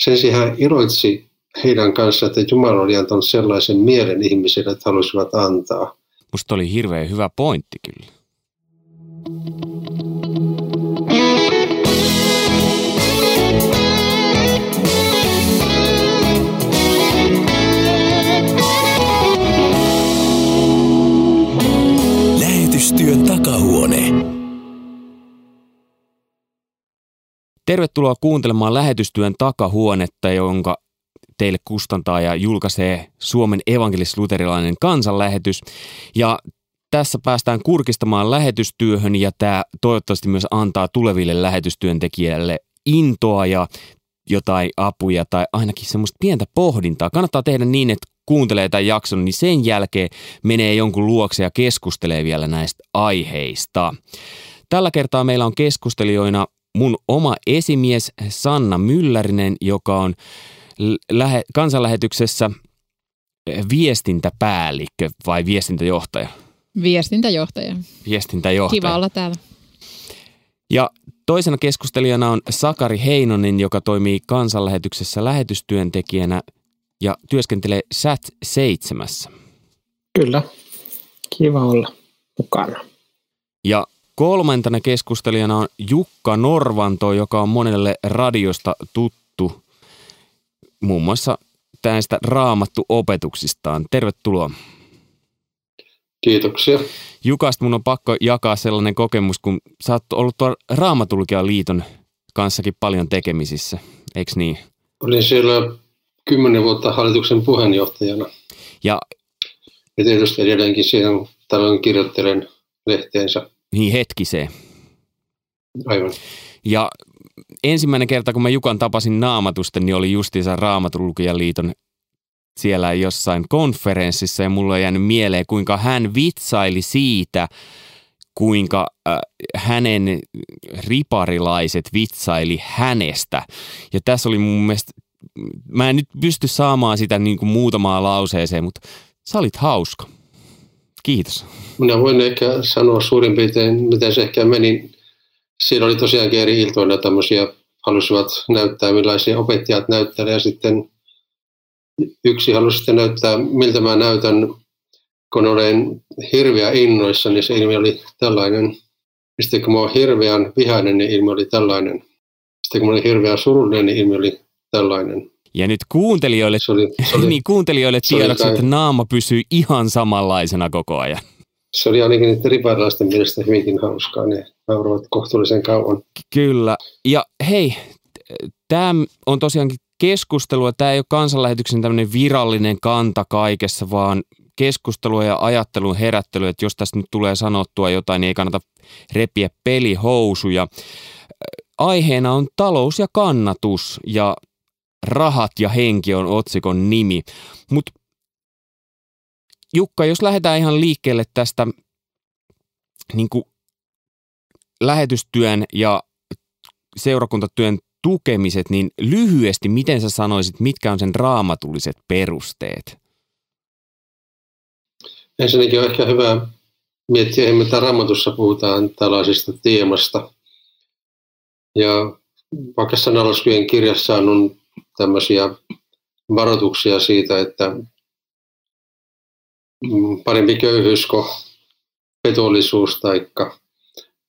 Sen sijaan hän iloitsi heidän kanssa, että Jumala oli antanut sellaisen mielen ihmisille, että halusivat antaa. Musta oli hirveän hyvä pointti kyllä. Lähetystyön takahuone. Tervetuloa kuuntelemaan lähetystyön takahuonetta, jonka teille kustantaa ja julkaisee Suomen evankelis-luterilainen kansanlähetys. Ja tässä päästään kurkistamaan lähetystyöhön ja tämä toivottavasti myös antaa tuleville lähetystyöntekijälle intoa ja jotain apuja tai ainakin semmoista pientä pohdintaa. Kannattaa tehdä niin, että kuuntelee tämän jakson, niin sen jälkeen menee jonkun luokse ja keskustelee vielä näistä aiheista. Tällä kertaa meillä on keskustelijoina mun oma esimies Sanna Myllärinen, joka on lähe, kansanlähetyksessä viestintäpäällikkö vai viestintäjohtaja? Viestintäjohtaja. Viestintäjohtaja. Kiva olla täällä. Ja toisena keskustelijana on Sakari Heinonen, joka toimii kansanlähetyksessä lähetystyöntekijänä ja työskentelee SAT 7. Kyllä, kiva olla mukana. Ja kolmantena keskustelijana on Jukka Norvanto, joka on monelle radiosta tuttu muun muassa tästä raamattu opetuksistaan. Tervetuloa. Kiitoksia. Jukasta mun on pakko jakaa sellainen kokemus, kun sä oot ollut tuolla Raamatulkijan liiton kanssakin paljon tekemisissä, eikö niin? Olin siellä kymmenen vuotta hallituksen puheenjohtajana. Ja, ja tietysti edelleenkin siihen tällöin kirjoittelen lehteensä. Niin hetkiseen. Aivan. Ja ensimmäinen kerta, kun mä Jukan tapasin naamatusten, niin oli justiinsa Raamatulukijan liiton siellä jossain konferenssissa ja mulla on jäänyt mieleen, kuinka hän vitsaili siitä, kuinka äh, hänen riparilaiset vitsaili hänestä. Ja tässä oli mun mielestä, mä en nyt pysty saamaan sitä niin kuin muutamaa lauseeseen, mutta sä olit hauska. Kiitos. Minä voin ehkä sanoa suurin piirtein, miten se ehkä meni. Siinä oli tosiaankin eri iltoina tämmöisiä, halusivat näyttää millaisia opettajat näyttelee ja sitten yksi halusi sitten näyttää, miltä mä näytän, kun olen hirveä innoissa, niin se ilmi oli tällainen. Sitten kun mä olen hirveän vihainen, niin ilmi oli tällainen. Sitten kun mä olin hirveän surullinen, niin ilmi oli tällainen. Ja nyt kuuntelijoille, se oli, se oli, niin kuuntelijoille tiedoksi, että naama pysyy ihan samanlaisena koko ajan. Se oli ainakin niiden riparilaisten mielestä hyvinkin hauskaa. Ne nauroivat kohtuullisen kauan. Kyllä. Ja hei, tämä on tosiaankin keskustelua. Tämä ei ole kansanlähetyksen tämmöinen virallinen kanta kaikessa, vaan keskustelua ja ajattelun herättely, että jos tässä nyt tulee sanottua jotain, niin ei kannata repiä pelihousuja. Aiheena on talous ja kannatus ja rahat ja henki on otsikon nimi. Mutta Jukka, jos lähdetään ihan liikkeelle tästä niin kuin lähetystyön ja seurakuntatyön tukemiset, niin lyhyesti, miten sä sanoisit, mitkä on sen raamatulliset perusteet? Ensinnäkin on ehkä hyvä miettiä, mitä raamatussa puhutaan tällaisista teemasta. Ja vaikka sanalaskujen kirjassa on tämmöisiä varoituksia siitä, että mm, parempi köyhyysko petollisuus tai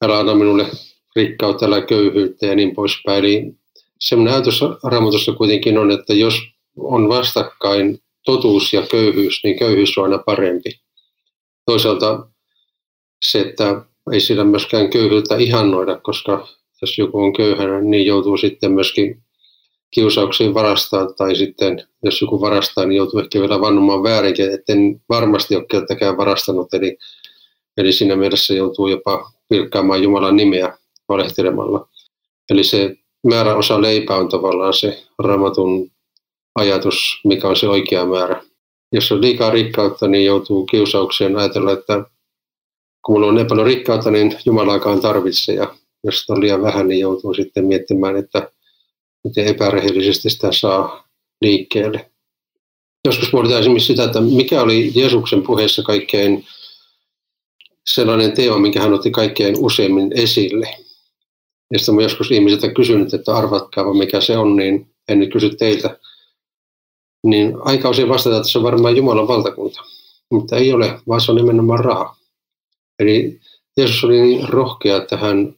älä anna minulle rikkautta, älä köyhyyttä ja niin poispäin. Eli semmoinen ajatus raamatussa kuitenkin on, että jos on vastakkain totuus ja köyhyys, niin köyhyys on aina parempi. Toisaalta se, että ei sillä myöskään köyhyyttä ihannoida, koska jos joku on köyhänä, niin joutuu sitten myöskin kiusauksiin varastaa, tai sitten jos joku varastaa, niin joutuu ehkä vielä vannomaan väärinkin, etten varmasti ole keltäkään varastanut, eli, eli siinä mielessä joutuu jopa pilkkaamaan Jumalan nimeä valehtelemalla. Eli se määräosa leipää on tavallaan se ramatun ajatus, mikä on se oikea määrä. Jos on liikaa rikkautta, niin joutuu kiusaukseen ajatella, että kun mulla on niin paljon rikkautta, niin Jumalaakaan tarvitse. Ja jos on liian vähän, niin joutuu sitten miettimään, että miten epärehellisesti sitä saa liikkeelle. Joskus pohditaan esimerkiksi sitä, että mikä oli Jeesuksen puheessa kaikkein sellainen teema, minkä hän otti kaikkein useimmin esille. Ja sitten olen joskus ihmisiltä kysynyt, että arvatkaa mikä se on, niin en nyt kysy teiltä, niin aika usein vastataan, että se on varmaan Jumalan valtakunta. Mutta ei ole, vaan se on nimenomaan raha. Eli Jeesus oli niin rohkea, että hän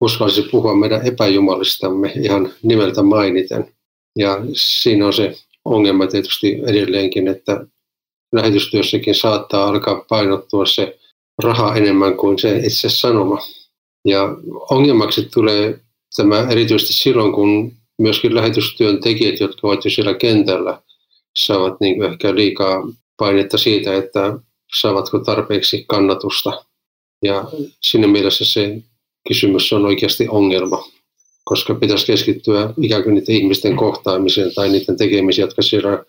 uskalsi puhua meidän epäjumalistamme ihan nimeltä mainiten. Ja siinä on se ongelma tietysti edelleenkin, että lähetystyössäkin saattaa alkaa painottua se raha enemmän kuin se itse sanoma. Ja ongelmaksi tulee tämä erityisesti silloin, kun myöskin lähetystyön tekijät, jotka ovat jo siellä kentällä, saavat niin ehkä liikaa painetta siitä, että saavatko tarpeeksi kannatusta. Ja siinä mielessä se kysymys on oikeasti ongelma, koska pitäisi keskittyä ikään kuin niiden ihmisten kohtaamiseen tai niiden tekemiseen, jotka siellä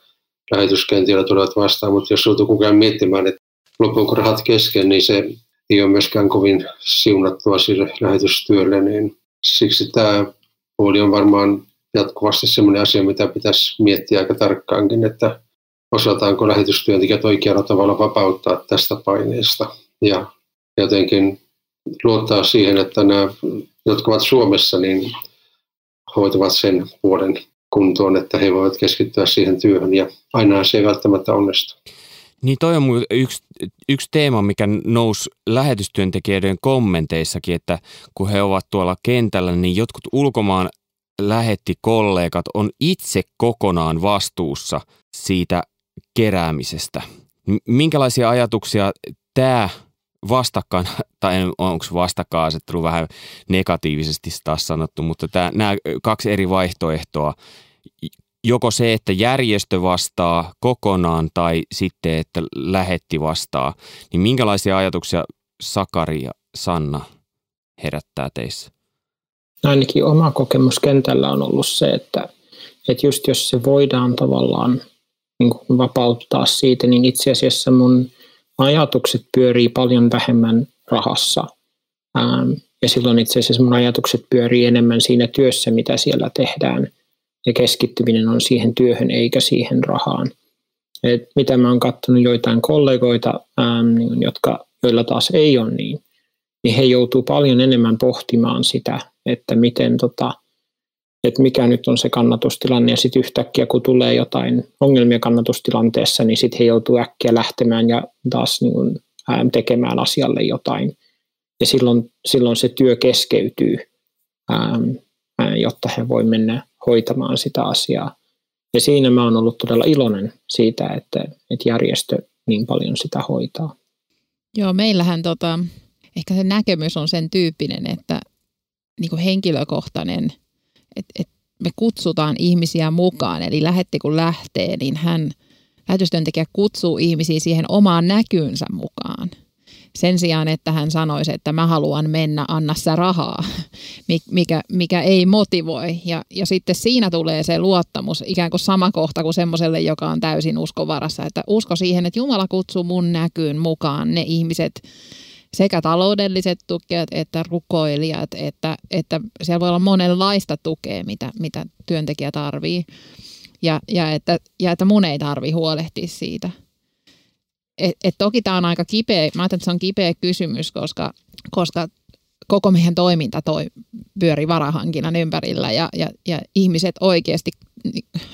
lähetyskentillä tulevat vastaan. Mutta jos joutuu koko ajan miettimään, että loppuuko rahat kesken, niin se ei ole myöskään kovin siunattua sille lähetystyölle. Niin siksi tämä puoli on varmaan jatkuvasti sellainen asia, mitä pitäisi miettiä aika tarkkaankin, että osataanko lähetystyöntekijät oikealla tavalla vapauttaa tästä paineesta ja jotenkin luottaa siihen, että nämä, jotka ovat Suomessa, niin hoitavat sen puolen kuntoon, että he voivat keskittyä siihen työhön ja aina se ei välttämättä onnistu. Niin toi on yksi, yksi teema, mikä nousi lähetystyöntekijöiden kommenteissakin, että kun he ovat tuolla kentällä, niin jotkut ulkomaan lähetti kollegat on itse kokonaan vastuussa siitä keräämisestä. Minkälaisia ajatuksia tämä vastakkain, tai onko vastakkainasettelu vähän negatiivisesti taas sanottu, mutta tämä, nämä kaksi eri vaihtoehtoa, joko se, että järjestö vastaa kokonaan tai sitten, että lähetti vastaa, niin minkälaisia ajatuksia Sakari ja Sanna herättää teissä? Ainakin oma kokemus kentällä on ollut se, että, että just jos se voidaan tavallaan niin vapauttaa siitä, niin itse asiassa mun ajatukset pyörii paljon vähemmän rahassa. Ähm, ja silloin itse asiassa mun ajatukset pyörii enemmän siinä työssä, mitä siellä tehdään. Ja keskittyminen on siihen työhön eikä siihen rahaan. Et mitä mä oon katsonut joitain kollegoita, ähm, niin jotka, joilla taas ei ole niin, niin he joutuu paljon enemmän pohtimaan sitä, että miten tota, että mikä nyt on se kannatustilanne ja sitten yhtäkkiä kun tulee jotain ongelmia kannatustilanteessa, niin sitten he joutuu äkkiä lähtemään ja taas niin kuin, ää, tekemään asialle jotain. Ja silloin, silloin se työ keskeytyy, ää, ää, jotta he voi mennä hoitamaan sitä asiaa. Ja siinä mä oon ollut todella iloinen siitä, että, että järjestö niin paljon sitä hoitaa. Joo, meillähän tota, ehkä se näkemys on sen tyyppinen, että niin henkilökohtainen – että et me kutsutaan ihmisiä mukaan. Eli lähetti kun lähtee, niin hän, lähetystyöntekijä kutsuu ihmisiä siihen omaan näkynsä mukaan. Sen sijaan, että hän sanoisi, että mä haluan mennä, anna sä rahaa, mikä, mikä ei motivoi. Ja, ja sitten siinä tulee se luottamus, ikään kuin sama kohta kuin semmoiselle, joka on täysin uskovarassa. Että usko siihen, että Jumala kutsuu mun näkyyn mukaan ne ihmiset, sekä taloudelliset tukijat että rukoilijat, että, että siellä voi olla monenlaista tukea, mitä, mitä työntekijä tarvii. Ja, ja, että, ja että mun ei tarvi huolehtia siitä. Et, et toki tämä on aika kipeä, mä ajattelen, että se on kipeä kysymys, koska, koska koko meidän toiminta toi, pyöri varahankinnan ympärillä ja, ja, ja ihmiset oikeasti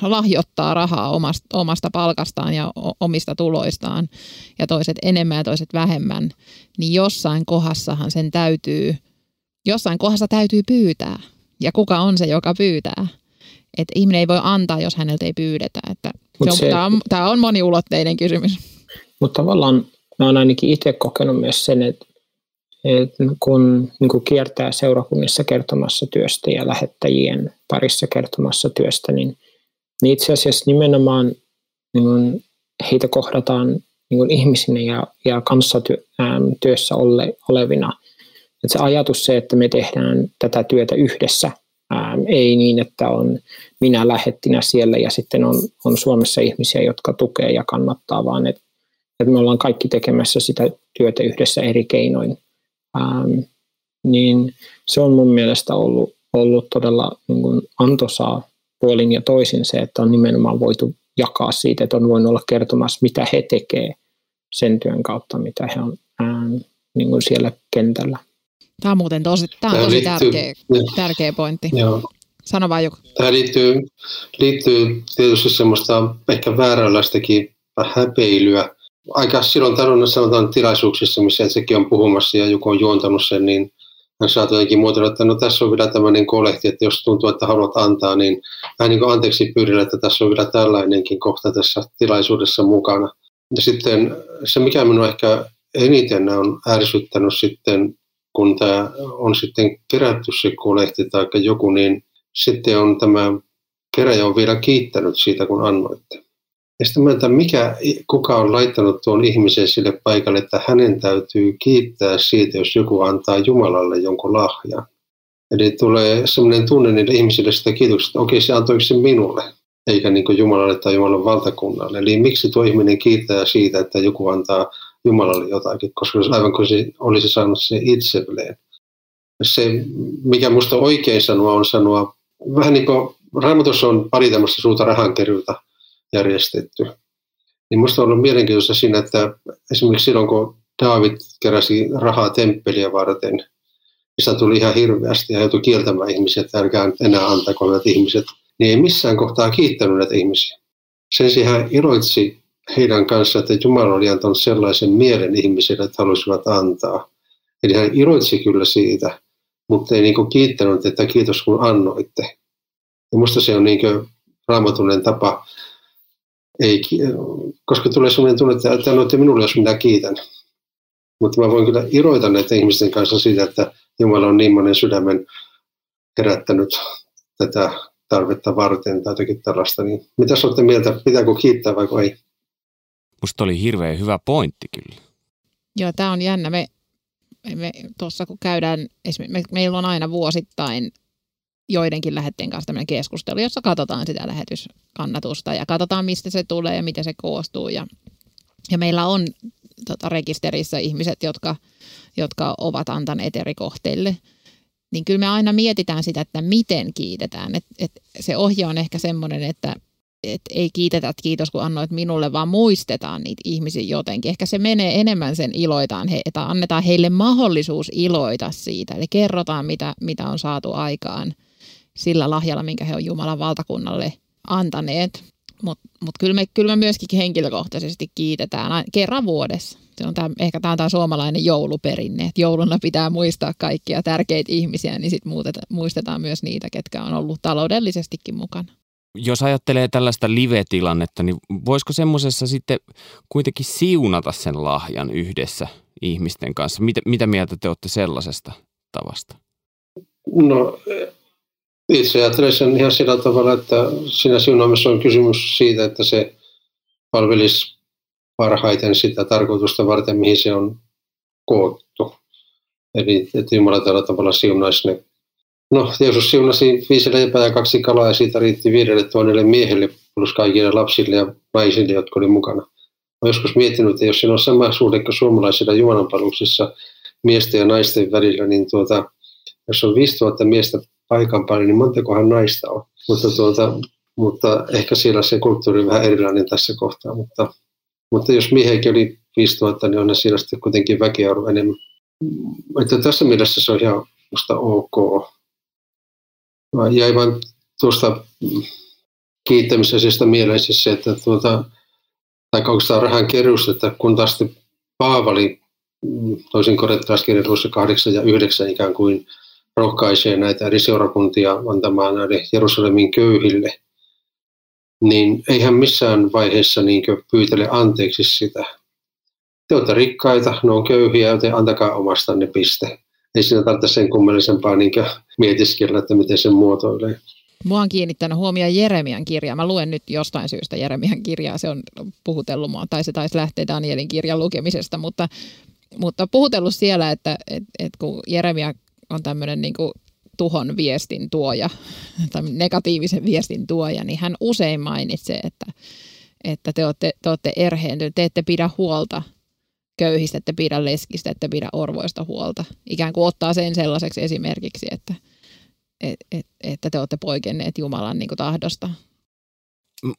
lahjoittaa rahaa omasta, omasta palkastaan ja omista tuloistaan ja toiset enemmän ja toiset vähemmän, niin jossain kohdassahan sen täytyy, jossain kohdassa täytyy pyytää. Ja kuka on se, joka pyytää? Että ihminen ei voi antaa, jos häneltä ei pyydetä. Että se on, se, tämä, on, tämä on moniulotteinen kysymys. Mutta tavallaan mä oon ainakin itse kokenut myös sen, että et kun niin kuin kiertää seurakunnissa kertomassa työstä ja lähettäjien parissa kertomassa työstä, niin, niin itse asiassa nimenomaan niin kuin heitä kohdataan niin kuin ihmisinä ja, ja kanssa työ, ähm, työssä ole, olevina. Et se ajatus se, että me tehdään tätä työtä yhdessä, ähm, ei niin, että on minä lähettinä siellä ja sitten on, on Suomessa ihmisiä, jotka tukee ja kannattaa, vaan että, että me ollaan kaikki tekemässä sitä työtä yhdessä eri keinoin ähm, niin se on mun mielestä ollut, ollut todella niin kuin antoisaa puolin ja toisin se, että on nimenomaan voitu jakaa siitä, että on voinut olla kertomassa, mitä he tekee sen työn kautta, mitä he on ähm, niin kuin siellä kentällä. Tämä on muuten tosi, tämä on tosi tärkeä, tärkeä pointti. Joo. Sano vaan joku. Tähän liittyy, liittyy tietysti semmoista ehkä vääränlaistakin häpeilyä. Aika silloin tarvinnut sanotaan tilaisuuksissa, missä sekin on puhumassa ja joku on juontanut sen, niin hän saa jotenkin muotoilla, että no tässä on vielä tämmöinen kolehti, että jos tuntuu, että haluat antaa, niin vähän niin kuin anteeksi pyydellä, että tässä on vielä tällainenkin kohta tässä tilaisuudessa mukana. Ja sitten se, mikä minua ehkä eniten on ärsyttänyt sitten, kun tämä on sitten kerätty se kolehti tai joku, niin sitten on tämä keräjä on vielä kiittänyt siitä, kun annoitte. Ja sitten mä että mikä, kuka on laittanut tuon ihmisen sille paikalle, että hänen täytyy kiittää siitä, jos joku antaa Jumalalle jonkun lahjan. Eli tulee sellainen tunne niille ihmisille sitä kiitoksesta, että okei, se antoiko se minulle, eikä niin Jumalalle tai Jumalan valtakunnalle. Eli miksi tuo ihminen kiittää siitä, että joku antaa Jumalalle jotakin, koska aivan kuin se olisi saanut se itselleen. Se, mikä minusta oikein sanoa, on sanoa, vähän niin kuin Raamatussa on pari tämmöistä suurta rahankeryyltä, järjestetty. Niin minusta on ollut mielenkiintoista siinä, että esimerkiksi silloin kun David keräsi rahaa temppeliä varten, niin sitä tuli ihan hirveästi ja joutui kieltämään ihmisiä, että älkää enää antako ihmiset, niin ei missään kohtaa kiittänyt näitä ihmisiä. Sen sijaan hän iloitsi heidän kanssaan, että Jumala oli antanut sellaisen mielen ihmisille, että halusivat antaa. Eli hän iloitsi kyllä siitä, mutta ei niin kiittänyt, että kiitos kun annoitte. Ja minusta se on niin raamatullinen tapa ei, koska tulee sellainen tunne, että, että annoitte minulle, jos minä kiitän. Mutta mä voin kyllä iroita näiden ihmisten kanssa siitä, että Jumala on niin monen sydämen herättänyt tätä tarvetta varten tai jotakin tällaista. Niin mitä olette mieltä, pitääkö kiittää vai ei? Musta oli hirveän hyvä pointti kyllä. Joo, tämä on jännä. Me, me tuossa kun käydään, me, meillä on aina vuosittain joidenkin lähetteen kanssa tämmöinen keskustelu, jossa katsotaan sitä lähetyskannatusta ja katsotaan, mistä se tulee ja miten se koostuu. Ja, ja meillä on tota, rekisterissä ihmiset, jotka, jotka ovat antaneet eri kohteille. Niin kyllä me aina mietitään sitä, että miten kiitetään. Et, et se ohje on ehkä semmoinen, että et ei kiitetä, että kiitos kun annoit minulle, vaan muistetaan niitä ihmisiä jotenkin. Ehkä se menee enemmän sen iloitaan, että annetaan heille mahdollisuus iloita siitä. Eli kerrotaan, mitä, mitä on saatu aikaan – sillä lahjalla, minkä he on Jumalan valtakunnalle antaneet. Mutta mut kyllä, me, kyllä me myöskin henkilökohtaisesti kiitetään kerran vuodessa. Se on tämä, ehkä tämä on tämä suomalainen jouluperinne, että jouluna pitää muistaa kaikkia tärkeitä ihmisiä, niin sitten muistetaan myös niitä, ketkä on ollut taloudellisestikin mukana. Jos ajattelee tällaista live-tilannetta, niin voisiko semmoisessa sitten kuitenkin siunata sen lahjan yhdessä ihmisten kanssa? Mitä, mitä mieltä te olette sellaisesta tavasta? No itse ajattelen sen ihan sillä tavalla, että siinä siunaamassa on kysymys siitä, että se palvelisi parhaiten sitä tarkoitusta varten, mihin se on koottu. Eli että Jumala tällä tavalla siunaisi ne. No, Jeesus siunasi viisi leipää ja kaksi kalaa ja siitä riitti viidelle tuhannelle miehelle plus kaikille lapsille ja naisille, jotka oli mukana. Olen joskus miettinyt, että jos siinä on sama suhde kuin suomalaisilla jumalanpaluksissa miesten ja naisten välillä, niin tuota, jos on 5000 miestä paikan päälle, niin montakohan naista on. Mutta, tuota, mutta ehkä siellä se kulttuuri on vähän erilainen tässä kohtaa. Mutta, mutta jos miehenkin oli 5000, niin on siellä sitten kuitenkin väkiarvo enemmän. Että tässä mielessä se on ihan musta ok. Jäi vain tuosta kiittämisestä mieleen siis se, että tuota, tai onko rahan keruus, että kun taas Paavali toisin korintolaiskirjallisuudessa 8 ja 9 ikään kuin rohkaisee näitä eri seurakuntia antamaan näille Jerusalemin köyhille, niin eihän missään vaiheessa niin pyytele anteeksi sitä. Te olette rikkaita, ne on köyhiä, joten antakaa omastanne piste. Ei siinä tarvitse sen kummallisempaa niin mietiskellä, että miten se muotoilee. Mua on kiinnittänyt huomioon Jeremian kirja. Mä luen nyt jostain syystä Jeremian kirjaa. Se on puhutellut mua, tai se taisi lähteä Danielin kirjan lukemisesta, mutta, mutta puhutellut siellä, että et, et kun Jeremia on tämmöinen niin tuhon viestin tuoja tai negatiivisen viestin tuoja, niin hän usein mainitsee, että, että te olette, te olette erheentyneet, te ette pidä huolta köyhistä, ette pidä leskistä, ette pidä orvoista huolta. Ikään kuin ottaa sen sellaiseksi esimerkiksi, että, et, et, että te olette poikenneet Jumalan niin kuin tahdosta.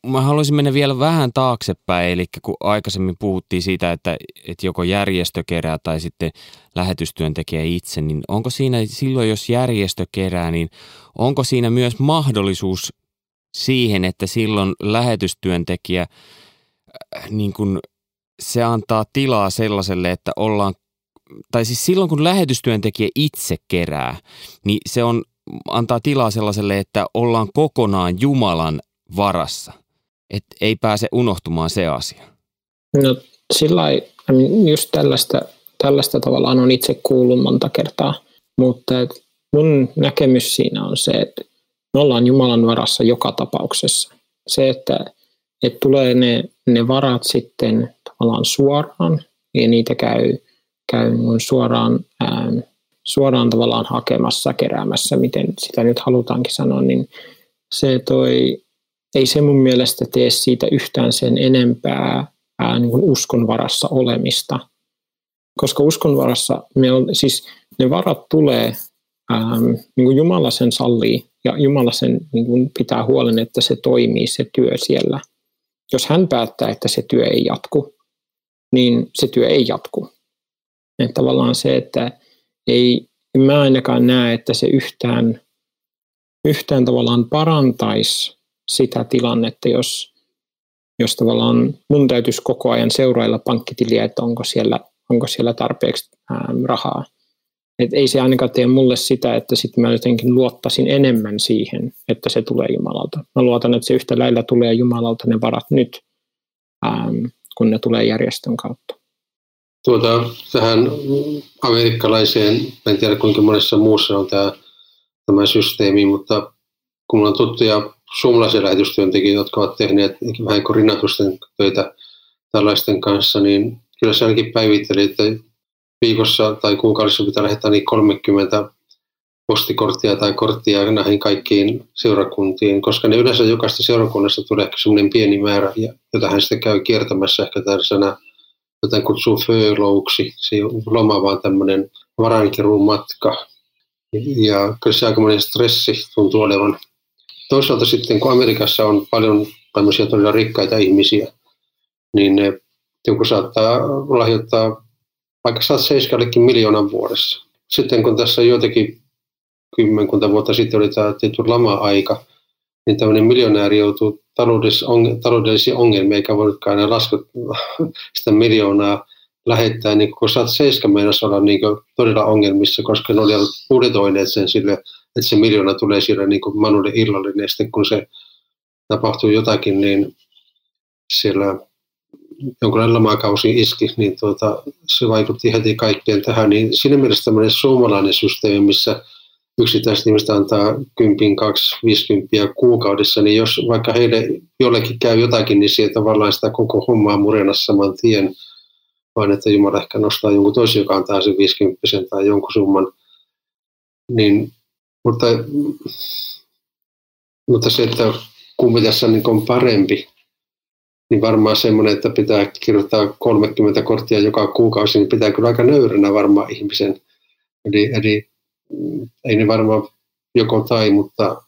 Mä haluaisin mennä vielä vähän taaksepäin, eli kun aikaisemmin puhuttiin siitä, että, että joko järjestö kerää tai sitten lähetystyöntekijä itse, niin onko siinä silloin, jos järjestö kerää, niin onko siinä myös mahdollisuus siihen, että silloin lähetystyöntekijä äh, niin kuin se antaa tilaa sellaiselle, että ollaan, tai siis silloin kun lähetystyöntekijä itse kerää, niin se on, antaa tilaa sellaiselle, että ollaan kokonaan Jumalan varassa. Että ei pääse unohtumaan se asia. No sillä just tällaista, tällaista tavallaan on itse kuullut monta kertaa, mutta mun näkemys siinä on se, että me ollaan Jumalan varassa joka tapauksessa. Se, että, että tulee ne, ne varat sitten tavallaan suoraan ja niitä käy, käy suoraan, ää, suoraan tavallaan hakemassa, keräämässä, miten sitä nyt halutaankin sanoa, niin se toi ei se mun mielestä tee siitä yhtään sen enempää ää, niin kuin uskon varassa olemista. Koska uskon varassa me on, siis ne varat tulee, ää, niin kuin Jumala sen sallii ja Jumala sen niin kuin pitää huolen, että se toimii se työ siellä. Jos hän päättää, että se työ ei jatku, niin se työ ei jatku. Että tavallaan se, että ei, mä ainakaan näe, että se yhtään, yhtään tavallaan parantaisi sitä tilannetta, jos, jos tavallaan mun täytyisi koko ajan seurailla pankkitiliä, että onko siellä, onko siellä tarpeeksi ää, rahaa. Et ei se ainakaan tee mulle sitä, että sitten mä jotenkin luottaisin enemmän siihen, että se tulee Jumalalta. Mä luotan, että se yhtä lailla tulee Jumalalta ne varat nyt, ää, kun ne tulee järjestön kautta. Tuota, tähän amerikkalaiseen, en tiedä kuinka monessa muussa on tämä, tämä systeemi, mutta kun on tuttuja suomalaisia lähetystyöntekijöitä, jotka ovat tehneet vähän kuin rinnatusten töitä tällaisten kanssa, niin kyllä se ainakin päivitteli, että viikossa tai kuukaudessa pitää lähettää niin 30 postikorttia tai korttia näihin kaikkiin seurakuntiin, koska ne yleensä jokaista seurakunnasta tulee ehkä semmoinen pieni määrä, jota hän sitten käy kiertämässä ehkä tällaisena, joten kutsuu föölouksi, se loma vaan tämmöinen varainkeruun matka. Ja kyllä se aikamoinen stressi tuntuu olevan toisaalta sitten, kun Amerikassa on paljon tämmöisiä todella rikkaita ihmisiä, niin ne joku saattaa lahjoittaa vaikka 170 miljoonan vuodessa. Sitten kun tässä joitakin kymmenkunta vuotta sitten oli tämä tietty lama-aika, niin tämmöinen miljonääri joutuu taloudellisiin ongelmiin, eikä voinutkaan enää laskea sitä miljoonaa lähettää, niin kun 170 meinasi olla niin todella ongelmissa, koska ne olivat budjetoineet sen sille että se miljoona tulee siellä niin kuin Manulle illallinen, niin sitten kun se tapahtuu jotakin, niin siellä jonkinlainen lamakausi iski, niin tuota, se vaikutti heti kaikkeen tähän. Niin siinä mielessä tämmöinen suomalainen systeemi, missä yksittäiset ihmiset antaa 10, 2, 50 kuukaudessa, niin jos vaikka heille jollekin käy jotakin, niin sieltä tavallaan sitä koko hommaa murenassa saman tien, vaan että Jumala ehkä nostaa jonkun toisen, joka antaa sen 50 tai jonkun summan, niin mutta, mutta se, että kumpi tässä niin on parempi, niin varmaan semmoinen, että pitää kirjoittaa 30 korttia joka kuukausi, niin pitää kyllä aika nöyränä varmaan ihmisen. Eli, eli ei ne varmaan joko tai, mutta,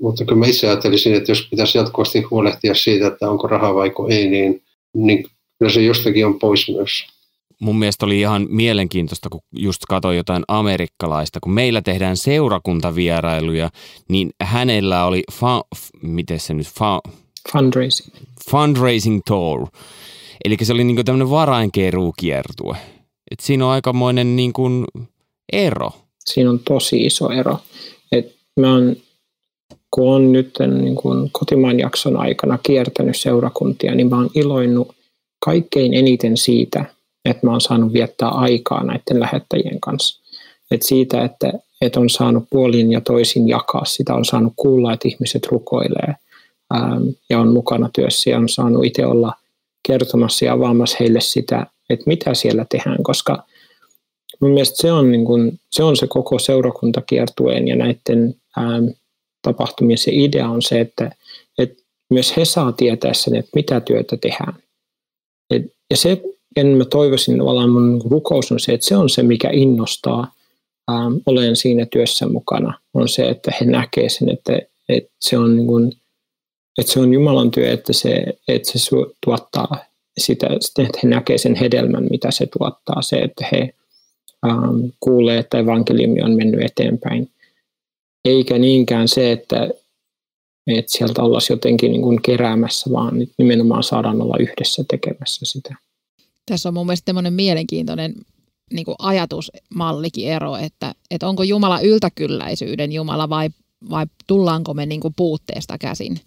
mutta kyllä mä itse ajattelisin, että jos pitäisi jatkuvasti huolehtia siitä, että onko rahaa vai ei, niin, niin kyllä se jostakin on pois myös mun mielestä oli ihan mielenkiintoista, kun just katsoin jotain amerikkalaista, kun meillä tehdään seurakuntavierailuja, niin hänellä oli, fa, miten se nyt, fa, fundraising. fundraising tour. Eli se oli niin tämmöinen varainkeruukiertue. Et siinä on aikamoinen niin kuin ero. Siinä on tosi iso ero. Et mä oon, kun on nyt niin kuin kotimaan jakson aikana kiertänyt seurakuntia, niin mä oon iloinnut kaikkein eniten siitä, että mä oon saanut viettää aikaa näiden lähettäjien kanssa. Et siitä, että, että on saanut puolin ja toisin jakaa sitä, on saanut kuulla, että ihmiset rukoilee ää, ja on mukana työssä ja on saanut itse olla kertomassa ja avaamassa heille sitä, että mitä siellä tehdään, koska mun mielestä se on, niin kun, se, on se koko seurakuntakiertueen ja näiden ää, tapahtumien se idea on se, että, että myös he saa tietää sen, että mitä työtä tehdään. Et, ja se en mä toivoisin, tavallaan mun rukous on se, että se on se, mikä innostaa ähm, olen siinä työssä mukana, on se, että he näkee sen, että, että se on niin kuin, että se on Jumalan työ, että se, että se tuottaa sitä, että he näkevät sen hedelmän, mitä se tuottaa, se, että he ähm, kuulee, että evankeliumi on mennyt eteenpäin. Eikä niinkään se, että, että sieltä ollaan jotenkin niin kuin keräämässä, vaan nimenomaan saadaan olla yhdessä tekemässä sitä. Tässä on mun mielestä mielenkiintoinen niin kuin ajatusmallikin ero, että, että onko Jumala yltäkylläisyyden Jumala vai, vai tullaanko me niin kuin puutteesta käsin.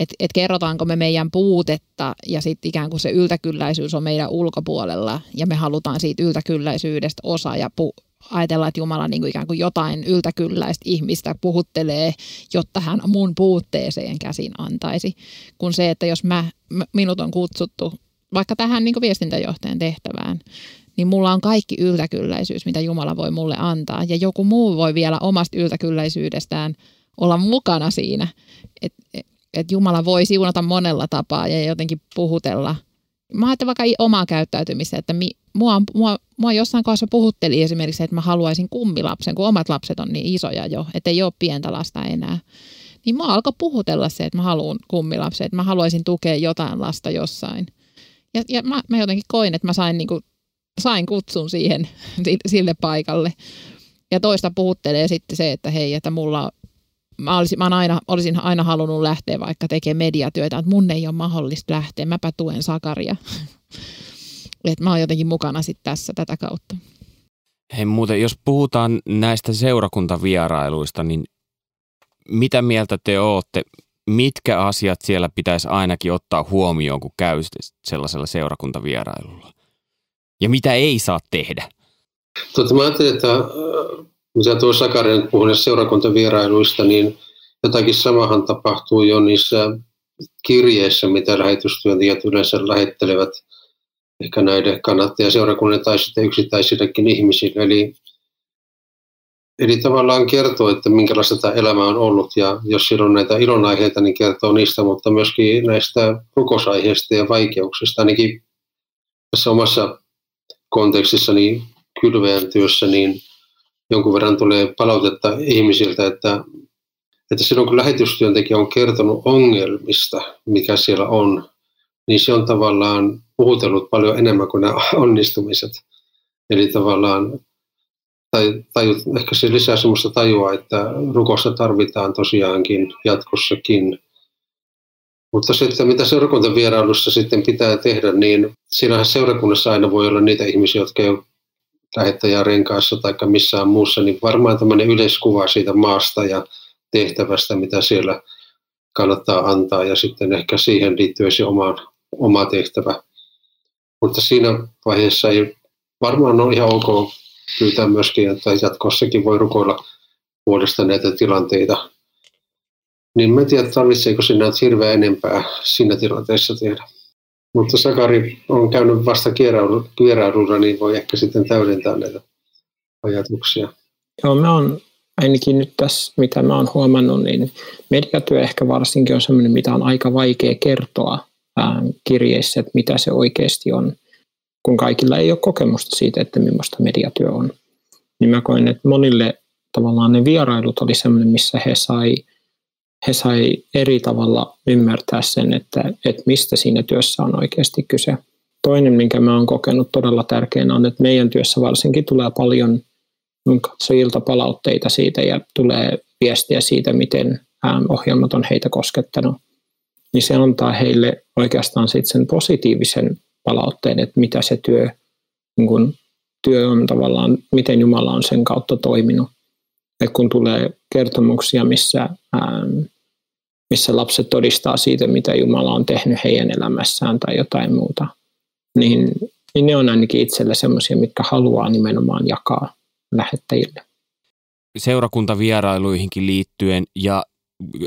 Että et kerrotaanko me meidän puutetta ja sitten ikään kuin se yltäkylläisyys on meidän ulkopuolella ja me halutaan siitä yltäkylläisyydestä osa ja pu- ajatellaan, että Jumala niin kuin ikään kuin jotain yltäkylläistä ihmistä puhuttelee, jotta hän mun puutteeseen käsin antaisi. Kun se, että jos mä, minut on kutsuttu vaikka tähän niin viestintäjohtajan tehtävään, niin mulla on kaikki yltäkylläisyys, mitä Jumala voi mulle antaa. Ja joku muu voi vielä omasta yltäkylläisyydestään olla mukana siinä. Että et, et Jumala voi siunata monella tapaa ja jotenkin puhutella. Mä ajattelen vaikka omaa käyttäytymistä, että mi, mua, mua, mua jossain kohdassa puhutteli esimerkiksi, että mä haluaisin kummilapsen, kun omat lapset on niin isoja jo, että ei ole pientä lasta enää. Niin mä alkoi puhutella se, että mä haluan kummilapsen, että mä haluaisin tukea jotain lasta jossain. Ja, ja mä, mä jotenkin koin, että mä sain niinku sain kutsun siihen sille paikalle. Ja toista puhuttelee sitten se, että hei, että mulla mä, olisin, mä aina, olisin aina halunnut lähteä vaikka tekemään mediatyötä, että mun ei ole mahdollista lähteä, mäpä tuen Sakaria. että mä oon jotenkin mukana sitten tässä tätä kautta. Hei muuten, jos puhutaan näistä seurakuntavierailuista, niin mitä mieltä te olette? Mitkä asiat siellä pitäisi ainakin ottaa huomioon, kun käy sellaisella seurakuntavierailulla? ja mitä ei saa tehdä? Totta, mä ajattelin, että äh, mitä tuo Sakari puhui seurakuntavierailuista, niin jotakin samahan tapahtuu jo niissä kirjeissä, mitä lähetystyöntekijät yleensä lähettelevät ehkä näiden kannattajaseurakunnille tai sitten yksittäisillekin ihmisille. Eli, eli tavallaan kertoo, että minkälaista tämä elämä on ollut ja jos siellä on näitä ilonaiheita, niin kertoo niistä, mutta myöskin näistä rukosaiheista ja vaikeuksista. Ainakin tässä omassa kontekstissa niin kylväjän työssä niin jonkun verran tulee palautetta ihmisiltä, että, että silloin kun lähetystyöntekijä on kertonut ongelmista, mikä siellä on, niin se on tavallaan puhutellut paljon enemmän kuin nämä onnistumiset. Eli tavallaan tai, tai ehkä se lisää sellaista tajua, että rukossa tarvitaan tosiaankin jatkossakin mutta sitten mitä seurakuntavierailussa sitten pitää tehdä, niin siinähän seurakunnassa aina voi olla niitä ihmisiä, jotka ei ole lähettäjärenkaassa tai missään muussa, niin varmaan tämmöinen yleiskuva siitä maasta ja tehtävästä, mitä siellä kannattaa antaa ja sitten ehkä siihen liittyy se oma, oma tehtävä. Mutta siinä vaiheessa ei varmaan ole ihan ok pyytää myöskin, että jatkossakin voi rukoilla puolesta näitä tilanteita niin mä en tiedä, tarvitseeko sinä hirveän enempää siinä tilanteessa tehdä. Mutta Sakari on käynyt vasta vierailulla, niin voi ehkä sitten täydentää näitä ajatuksia. Joo, mä oon ainakin nyt tässä, mitä mä oon huomannut, niin mediatyö ehkä varsinkin on sellainen, mitä on aika vaikea kertoa kirjeissä, että mitä se oikeasti on, kun kaikilla ei ole kokemusta siitä, että millaista mediatyö on. Niin mä koen, että monille tavallaan ne vierailut oli sellainen, missä he sai – he sai eri tavalla ymmärtää sen, että, että mistä siinä työssä on oikeasti kyse. Toinen, minkä mä oon kokenut todella tärkeänä, on, että meidän työssä varsinkin tulee paljon katsojilta palautteita siitä ja tulee viestiä siitä, miten ohjelmat on heitä koskettanut. Niin se antaa heille oikeastaan sitten sen positiivisen palautteen, että mitä se työ, niin kun työ on tavallaan, miten Jumala on sen kautta toiminut. Et kun tulee kertomuksia, missä ähm, missä lapset todistaa siitä, mitä Jumala on tehnyt heidän elämässään tai jotain muuta, niin, niin ne on ainakin itselle semmoisia, mitkä haluaa nimenomaan jakaa lähettäjille. Seurakuntavierailuihinkin liittyen ja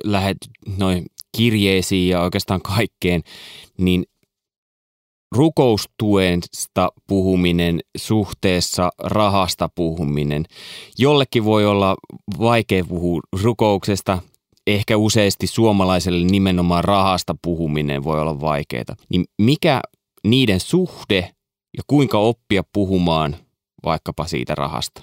lähet noin kirjeisiin ja oikeastaan kaikkeen, niin rukoustuesta puhuminen suhteessa rahasta puhuminen. Jollekin voi olla vaikea puhua rukouksesta, ehkä useasti suomalaiselle nimenomaan rahasta puhuminen voi olla vaikeaa. Niin mikä niiden suhde ja kuinka oppia puhumaan vaikkapa siitä rahasta?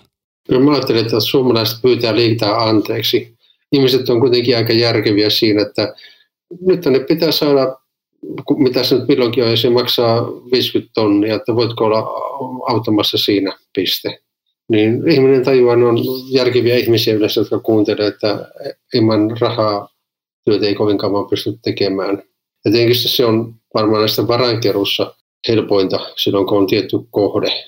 No, mä ajattelen, että suomalaiset pyytää liikaa anteeksi. Ihmiset on kuitenkin aika järkeviä siinä, että nyt ne pitää saada, mitä se nyt milloinkin on, ja se maksaa 50 tonnia, että voitko olla auttamassa siinä piste. Niin ihminen tajuaa, ne on järkeviä ihmisiä yleensä, jotka kuuntelee, että ilman rahaa työtä ei kovin kauan pysty tekemään. Ja tietenkin se on varmaan näistä varainkeruussa helpointa silloin, kun on tietty kohde.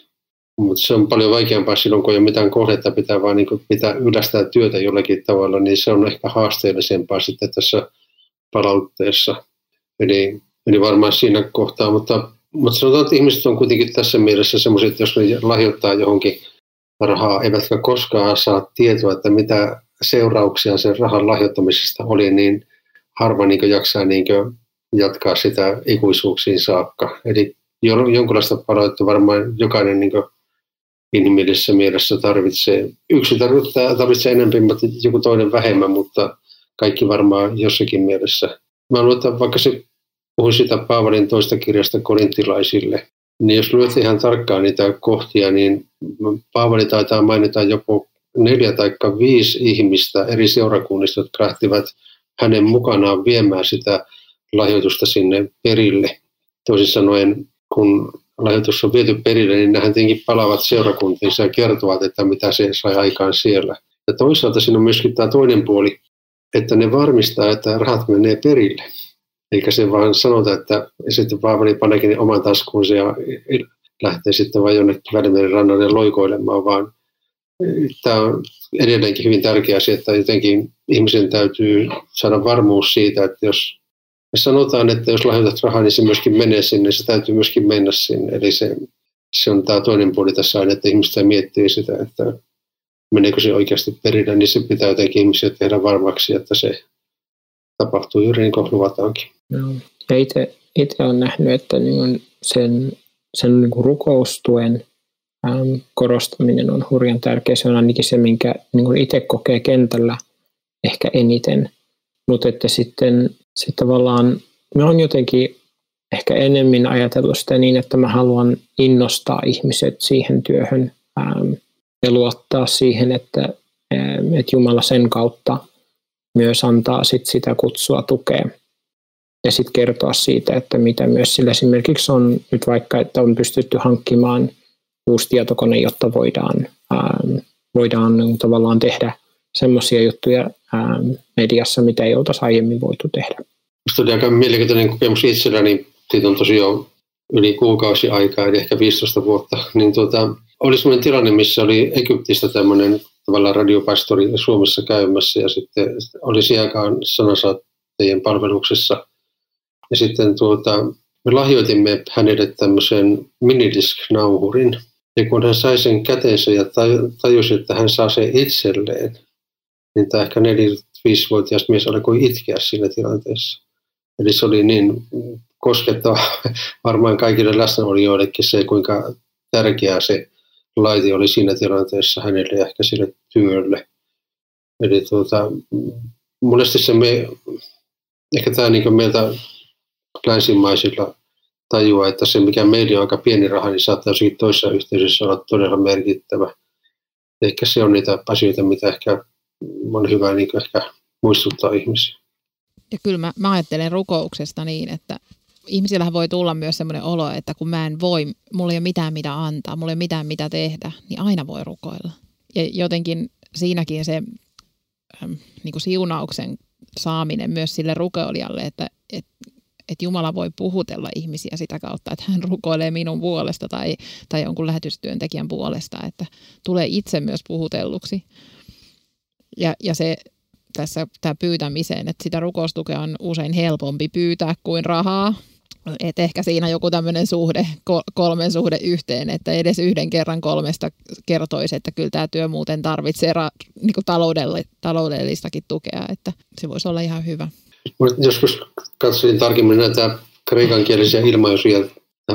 Mutta se on paljon vaikeampaa silloin, kun ei ole mitään kohdetta, pitää vaan niin pitää yllästää työtä jollakin tavalla, niin se on ehkä haasteellisempaa sitten tässä palautteessa. Eli, eli varmaan siinä kohtaa, mutta, mutta sanotaan, että ihmiset on kuitenkin tässä mielessä semmoiset, että jos ne lahjoittaa johonkin rahaa, eivätkä koskaan saa tietoa, että mitä seurauksia sen rahan lahjoittamisesta oli, niin harva niin jaksaa niin jatkaa sitä ikuisuuksiin saakka. Eli jonkinlaista palautetta varmaan jokainen niin inhimillisessä mielessä tarvitsee. Yksi tarvitsee, tarvitsee enemmän, mutta joku toinen vähemmän, mutta kaikki varmaan jossakin mielessä. Mä luulen, vaikka se puhun sitä Paavalin toista kirjasta korintilaisille, niin jos luet ihan tarkkaan niitä kohtia, niin Paavali taitaa mainita joku neljä tai viisi ihmistä eri seurakunnista, jotka lähtivät hänen mukanaan viemään sitä lahjoitusta sinne perille. Toisin sanoen, kun lahjoitus on viety perille, niin nehän tietenkin palaavat seurakuntiinsa ja kertovat, että mitä se sai aikaan siellä. Ja toisaalta siinä on myöskin tämä toinen puoli, että ne varmistaa, että rahat menee perille. Eikä se vaan sanota, että sitten Paavali paneekin oman taskuunsa ja lähtee sitten vain jonnekin Välimeren rannalle loikoilemaan, vaan tämä on edelleenkin hyvin tärkeä asia, että jotenkin ihmisen täytyy saada varmuus siitä, että jos me sanotaan, että jos lahjoitat rahaa, niin se myöskin menee sinne, se täytyy myöskin mennä sinne. Eli se, se on tämä toinen puoli tässä aina, että ihmiset miettii sitä, että meneekö se oikeasti perille, niin se pitää jotenkin ihmisiä tehdä varmaksi, että se tapahtuu juuri niin kuin luvataankin. Ja itse, olen nähnyt, että niin sen, sen niin kuin rukoustuen ähm, korostaminen on hurjan tärkeä. Se on ainakin se, minkä niin itse kokee kentällä ehkä eniten. Mutta että sitten sit tavallaan me on jotenkin ehkä enemmän ajatellut sitä niin, että mä haluan innostaa ihmiset siihen työhön ähm, ja luottaa siihen, että, ähm, että Jumala sen kautta myös antaa sit sitä kutsua tukea. Ja sitten kertoa siitä, että mitä myös sillä esimerkiksi on nyt vaikka, että on pystytty hankkimaan uusi tietokone, jotta voidaan, ähm, voidaan tavallaan tehdä semmoisia juttuja ähm, mediassa, mitä ei oltaisi aiemmin voitu tehdä. Minusta oli aika mielenkiintoinen kokemus itselläni, siitä on tosiaan yli kuukausi aikaa, eli ehkä 15 vuotta, niin tuota, oli sellainen tilanne, missä oli Egyptistä tämmöinen tavallaan radiopastori Suomessa käymässä ja sitten oli sielläkaan sanasaattajien palveluksessa. Ja sitten tuota, me lahjoitimme hänelle tämmöisen minidisk-nauhurin. Ja kun hän sai sen käteensä ja tajusi, että hän saa sen itselleen, niin tämä ehkä 4-5-vuotias mies alkoi itkeä siinä tilanteessa. Eli se oli niin koskettava varmaan kaikille läsnäolijoillekin se, kuinka tärkeää se laite oli siinä tilanteessa hänelle ja ehkä sille työlle. Eli tuota, monesti se me, ehkä tämä niin meiltä länsimaisilla tajua, että se mikä meillä on aika pieni raha, niin saattaa jossakin toisessa yhteisössä olla todella merkittävä. Ehkä se on niitä asioita, mitä ehkä on hyvä niin ehkä muistuttaa ihmisiä. Ja kyllä mä, mä ajattelen rukouksesta niin, että ihmisillähän voi tulla myös semmoinen olo, että kun mä en voi, mulla ei ole mitään mitä antaa, mulla ei ole mitään mitä tehdä, niin aina voi rukoilla. Ja jotenkin siinäkin se niin kuin siunauksen saaminen myös sille rukoilijalle, että, että, että Jumala voi puhutella ihmisiä sitä kautta, että hän rukoilee minun puolesta tai, tai jonkun lähetystyöntekijän puolesta, että tulee itse myös puhutelluksi. Ja, ja se tässä tämä pyytämiseen, että sitä rukoustukea on usein helpompi pyytää kuin rahaa. Et ehkä siinä joku tämmöinen suhde, kolmen suhde yhteen, että edes yhden kerran kolmesta kertoisi, että kyllä tämä työ muuten tarvitsee ra- niin taloudellistakin tukea, että se voisi olla ihan hyvä. Joskus katsoin tarkemmin näitä kreikankielisiä ilmaisuja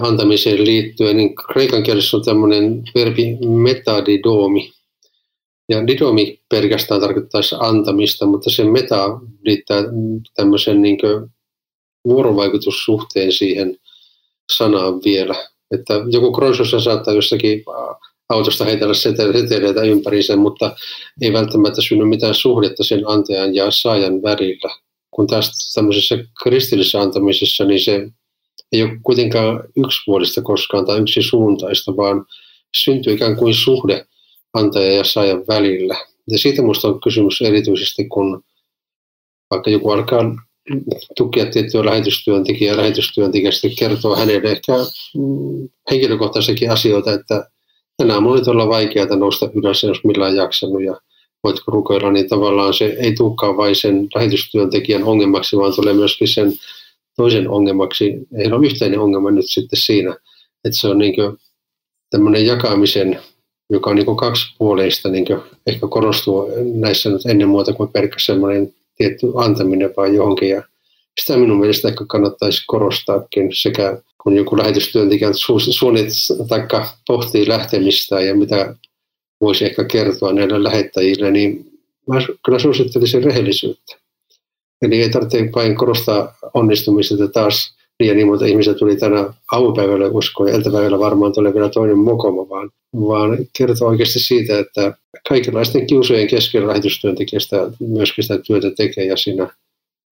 antamiseen liittyen, niin kreikan kielessä on tämmöinen verbi metadidoomi, ja didomi pelkästään tarkoittaisi antamista, mutta se meta liittää tämmöisen niin vuorovaikutussuhteen siihen sanaan vielä. Että joku kronsossa saattaa jossakin autosta heitellä seteleitä ympäriinsä, mutta ei välttämättä synny mitään suhdetta sen antajan ja saajan välillä. kun taas tämmöisessä kristillisessä antamisessa, niin se ei ole kuitenkaan yksipuolista koskaan tai yksisuuntaista, vaan syntyy ikään kuin suhde antaja ja saajan välillä. Ja siitä minusta on kysymys erityisesti, kun vaikka joku alkaa tukea tiettyä lähetystyöntekijää, lähetystyöntekijästä kertoo hänelle ehkä mm, henkilökohtaisiakin asioita, että tänään mun olla vaikeaa nousta ylös, jos millään jaksanut ja voitko rukoilla, niin tavallaan se ei tulekaan vain sen lähetystyöntekijän ongelmaksi, vaan tulee myöskin sen toisen ongelmaksi. Heillä on yhteinen ongelma nyt sitten siinä, että se on niin tämmöinen jakamisen, joka on niin kaksipuoleista, niin ehkä korostuu näissä nyt ennen muuta kuin pelkkä semmoinen tietty antaminen vai johonkin. Ja sitä minun mielestä ehkä kannattaisi korostaakin sekä kun joku lähetystyöntekijä suunnit, tai pohtii lähtemistä ja mitä voisi ehkä kertoa näille lähettäjille, niin mä kyllä suosittelisin rehellisyyttä. Eli ei tarvitse vain korostaa onnistumista, taas liian monta ihmistä tuli tänä aamupäivällä uskoon ja iltapäivällä varmaan tulee vielä toinen mokoma, vaan, vaan kertoo oikeasti siitä, että kaikenlaisten kiusojen keskellä lähetystyöntekijästä myöskin sitä työtä tekee ja siinä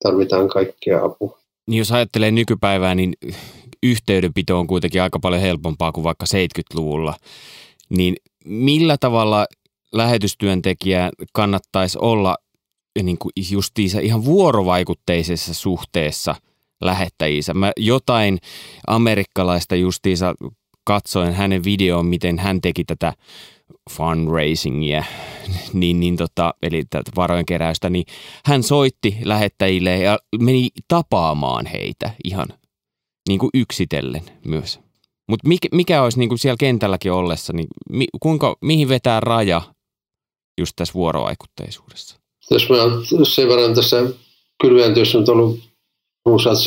tarvitaan kaikkea apua. Niin jos ajattelee nykypäivää, niin yhteydenpito on kuitenkin aika paljon helpompaa kuin vaikka 70-luvulla. Niin millä tavalla lähetystyöntekijä kannattaisi olla niin kuin justiinsa ihan vuorovaikutteisessa suhteessa lähettäjiinsä. Mä jotain amerikkalaista justiinsa katsoin hänen videoon, miten hän teki tätä fundraisingia, niin, niin tota, eli tätä varojen keräystä, niin hän soitti lähettäjille ja meni tapaamaan heitä ihan niin kuin yksitellen myös. Mutta mikä, mikä olisi niin kuin siellä kentälläkin ollessa, niin mi, kuinka, mihin vetää raja just tässä vuorovaikutteisuudessa? Jos mä sen verran tässä kylvään työssä on ollut runsaat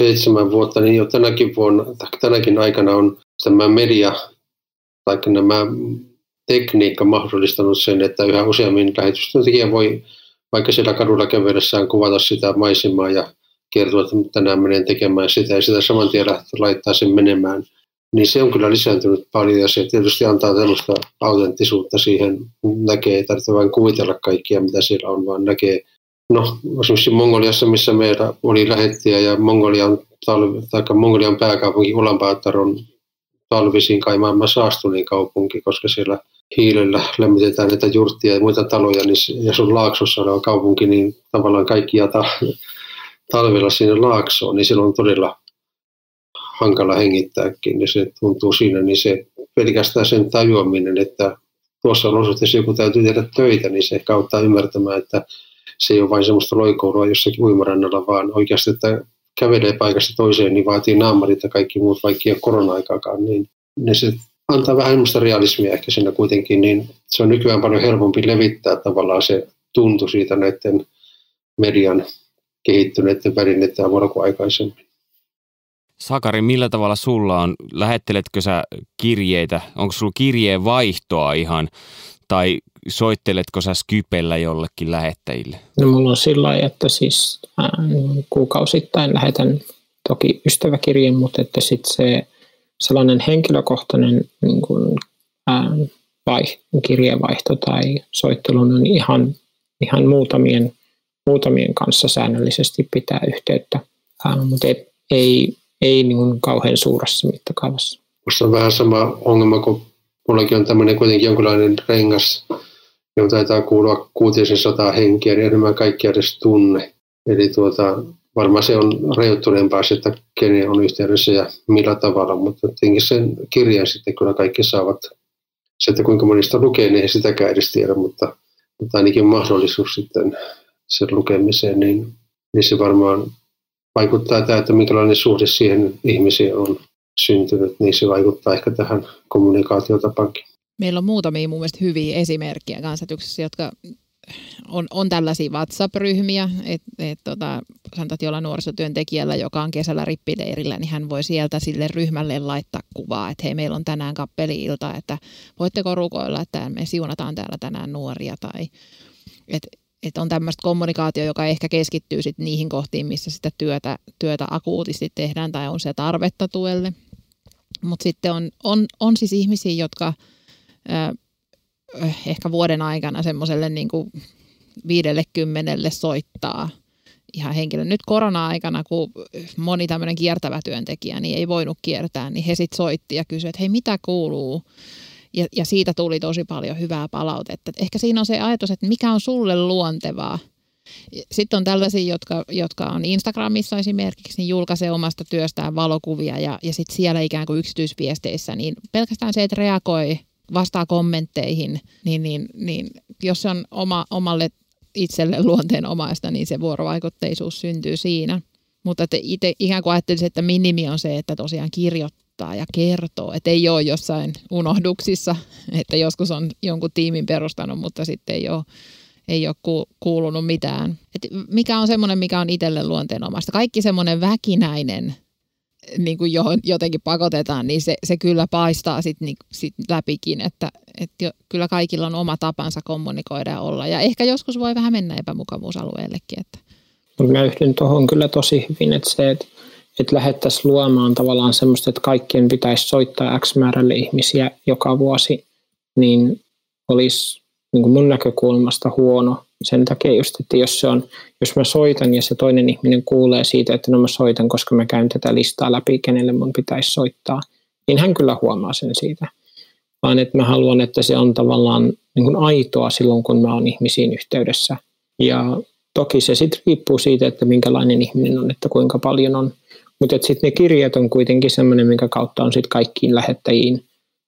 vuotta, niin jo tänäkin vuonna, tänäkin aikana on tämä media tai nämä tekniikka mahdollistanut sen, että yhä useammin lähetystyöntekijä voi vaikka siellä kadulla kävellessään kuvata sitä maisemaa ja kertoa, että tänään menen tekemään sitä ja sitä saman tien laittaa sen menemään. Niin se on kyllä lisääntynyt paljon ja se tietysti antaa tällaista autenttisuutta siihen. Näkee, ei tarvitse vain kuvitella kaikkia, mitä siellä on, vaan näkee. No, esimerkiksi Mongoliassa, missä meillä oli lähettiä ja Mongolian, talvi, tai Mongolian pääkaupunki Ulaanbaatar on talvisin kai maailman saastunein kaupunki, koska siellä hiilellä lämmitetään näitä jurttia ja muita taloja, niin, ja sun laaksossa oleva kaupunki, niin tavallaan kaikki jata talvella sinne laaksoon, niin silloin on todella hankala hengittääkin, ja se tuntuu siinä, niin se pelkästään sen tajuaminen, että tuossa on osoitteessa joku täytyy tehdä töitä, niin se ehkä auttaa ymmärtämään, että se ei ole vain semmoista loikoulua jossakin uimarannalla, vaan oikeasti, että kävelee paikasta toiseen, niin vaatii naamarit ja kaikki muut, vaikka ei korona-aikaakaan, niin, niin se antaa vähän semmoista realismia ehkä siinä kuitenkin, niin se on nykyään paljon helpompi levittää tavallaan se tuntu siitä näiden median kehittyneiden välineiden avulla kuin aikaisemmin. Sakari, millä tavalla sulla on? Lähetteletkö sä kirjeitä? Onko sulla kirjeen vaihtoa ihan? Tai soitteletko sä Skypellä jollekin lähettäjille? No mulla on sillä lailla, että siis äh, kuukausittain lähetän toki ystäväkirjeen, mutta että sitten se sellainen henkilökohtainen niin kuin, äh, vai, kirjeenvaihto tai soittelu on ihan, ihan muutamien, muutamien kanssa säännöllisesti pitää yhteyttä, äh, mutta ei, ei, ei niin kuin kauhean suuressa mittakaavassa. Minusta on vähän sama ongelma, kun mullakin on tämmöinen kuitenkin jonkinlainen rengas, johon taitaa kuulua kuutisen sataa henkiä, niin enemmän kaikki edes tunne. Eli tuota, varmaan se on rajoittuneempaa että kenen on yhteydessä ja millä tavalla, mutta tietenkin sen kirjan sitten kyllä kaikki saavat. Se, että kuinka monista lukee, niin ei sitäkään edes tiedä, mutta, mutta ainakin mahdollisuus sitten sen lukemiseen, niin, niin se varmaan vaikuttaa tämä, että minkälainen suhde siihen ihmisiin on syntynyt, niin se vaikuttaa ehkä tähän kommunikaatiotapankin. Meillä on muutamia mun mielestä hyviä esimerkkejä kansatyksessä, jotka on, on tällaisia WhatsApp-ryhmiä, että et, tota, sanotaan, että jollain nuorisotyöntekijällä, joka on kesällä rippileirillä, niin hän voi sieltä sille ryhmälle laittaa kuvaa, että hei, meillä on tänään kappeli-ilta, että voitteko rukoilla, että me siunataan täällä tänään nuoria, tai että et on tämmöistä kommunikaatio, joka ehkä keskittyy sit niihin kohtiin, missä sitä työtä, työtä akuutisti tehdään tai on se tarvetta tuelle. Mutta sitten on, on, on siis ihmisiä, jotka ehkä vuoden aikana semmoiselle niin kuin viidelle kymmenelle soittaa ihan henkilö. Nyt korona-aikana, kun moni tämmöinen kiertävä työntekijä niin ei voinut kiertää, niin he sitten soitti ja kysyivät, että hei mitä kuuluu? Ja, ja siitä tuli tosi paljon hyvää palautetta. Ehkä siinä on se ajatus, että mikä on sulle luontevaa. Sitten on tällaisia, jotka, jotka on Instagramissa esimerkiksi, niin julkaisee omasta työstään valokuvia ja, ja sitten siellä ikään kuin yksityisviesteissä, niin pelkästään se, että reagoi, vastaa kommentteihin, niin, niin, niin jos se on oma, omalle itselle luonteenomaista, niin se vuorovaikutteisuus syntyy siinä. Mutta että itse ikään kuin ajattelisin, että minimi on se, että tosiaan kirjoittaa ja kertoo, että ei ole jossain unohduksissa, että joskus on jonkun tiimin perustanut, mutta sitten ei ole, ei ole kuulunut mitään. Et mikä on semmoinen, mikä on itselle luonteenomaista? Kaikki semmoinen väkinäinen niin kuin johon jotenkin pakotetaan, niin se, se kyllä paistaa sit, niin, sit läpikin, että, että jo, kyllä kaikilla on oma tapansa kommunikoida ja olla. Ja ehkä joskus voi vähän mennä epämukavuusalueellekin. Että. Mä yhdyn tuohon kyllä tosi hyvin, että se, että, että lähdettäisiin luomaan tavallaan semmoista, että kaikkien pitäisi soittaa X määrälle ihmisiä joka vuosi, niin olisi niin kuin mun näkökulmasta huono sen takia just, että jos, se on, jos mä soitan ja se toinen ihminen kuulee siitä, että no mä soitan, koska mä käyn tätä listaa läpi, kenelle mun pitäisi soittaa, niin hän kyllä huomaa sen siitä. Vaan että mä haluan, että se on tavallaan niin kuin aitoa silloin, kun mä oon ihmisiin yhteydessä. Ja toki se sitten riippuu siitä, että minkälainen ihminen on, että kuinka paljon on. Mutta sitten ne kirjat on kuitenkin sellainen, minkä kautta on sitten kaikkiin lähettäjiin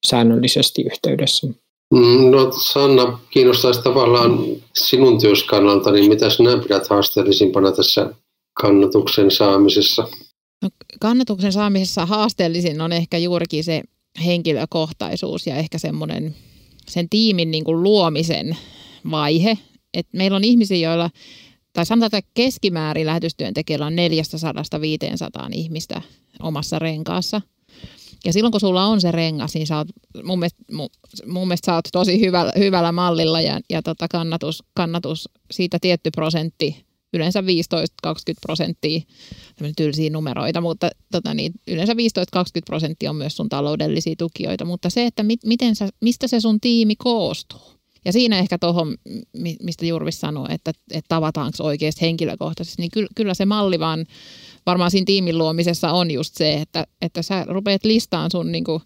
säännöllisesti yhteydessä. Mm, no Sanna, kiinnostaisi tavallaan sinun työskannalta, niin mitä sinä pidät haasteellisimpana tässä kannatuksen saamisessa? No, kannatuksen saamisessa haasteellisin on ehkä juurikin se henkilökohtaisuus ja ehkä semmoinen sen tiimin niin kuin luomisen vaihe. Et meillä on ihmisiä, joilla, tai sanotaan, että keskimäärin lähetystyöntekijällä on 400-500 ihmistä omassa renkaassa – ja silloin kun sulla on se rengas, niin sä oot, mun, mielestä, mun, mun mielestä sä oot tosi hyvällä, hyvällä mallilla ja, ja tota kannatus, kannatus, siitä tietty prosentti, yleensä 15-20 prosenttia, tylsiä numeroita, mutta tota niin, yleensä 15-20 prosenttia on myös sun taloudellisia tukijoita, mutta se, että mit, miten sä, mistä se sun tiimi koostuu. Ja siinä ehkä tuohon, mistä Jurvis sanoi, että, että tavataanko oikeasti henkilökohtaisesti, niin kyllä, kyllä se malli vaan varmaan siinä tiimin luomisessa on just se, että, että sä rupeat listaan sun niin kuin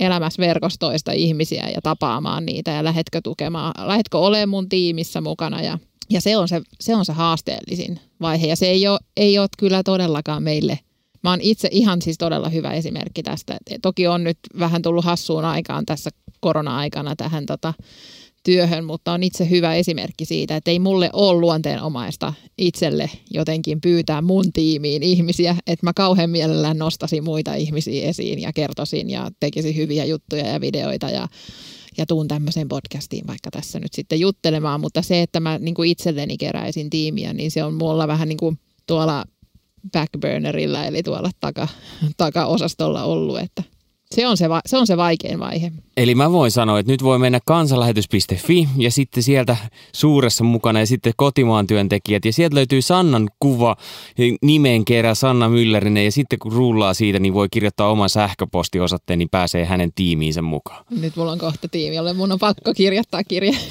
elämässä verkostoista ihmisiä ja tapaamaan niitä ja lähetkö tukemaan, lähetkö olemaan mun tiimissä mukana ja, ja se, on se, se on se haasteellisin vaihe ja se ei ole, ei ole kyllä todellakaan meille Mä oon itse ihan siis todella hyvä esimerkki tästä. Toki on nyt vähän tullut hassuun aikaan tässä korona-aikana tähän tota, työhön, mutta on itse hyvä esimerkki siitä, että ei mulle ole luonteenomaista itselle jotenkin pyytää mun tiimiin ihmisiä, että mä kauhean mielellään nostasin muita ihmisiä esiin ja kertoisin ja tekisin hyviä juttuja ja videoita ja, ja tuun tämmöiseen podcastiin vaikka tässä nyt sitten juttelemaan, mutta se, että mä niin kuin itselleni keräisin tiimiä, niin se on mulla vähän niin kuin tuolla backburnerilla, eli tuolla taka, takaosastolla ollut, että se on se, va- se on se vaikein vaihe. Eli mä voin sanoa, että nyt voi mennä kansanlähetys.fi ja sitten sieltä suuressa mukana ja sitten kotimaan työntekijät ja sieltä löytyy Sannan kuva nimen kerran Sanna Myllerinen ja sitten kun rullaa siitä, niin voi kirjoittaa oman sähköpostiosoitteen, niin pääsee hänen tiimiinsä mukaan. Nyt mulla on kohta tiimi, jolle mun on pakko kirjoittaa kirja.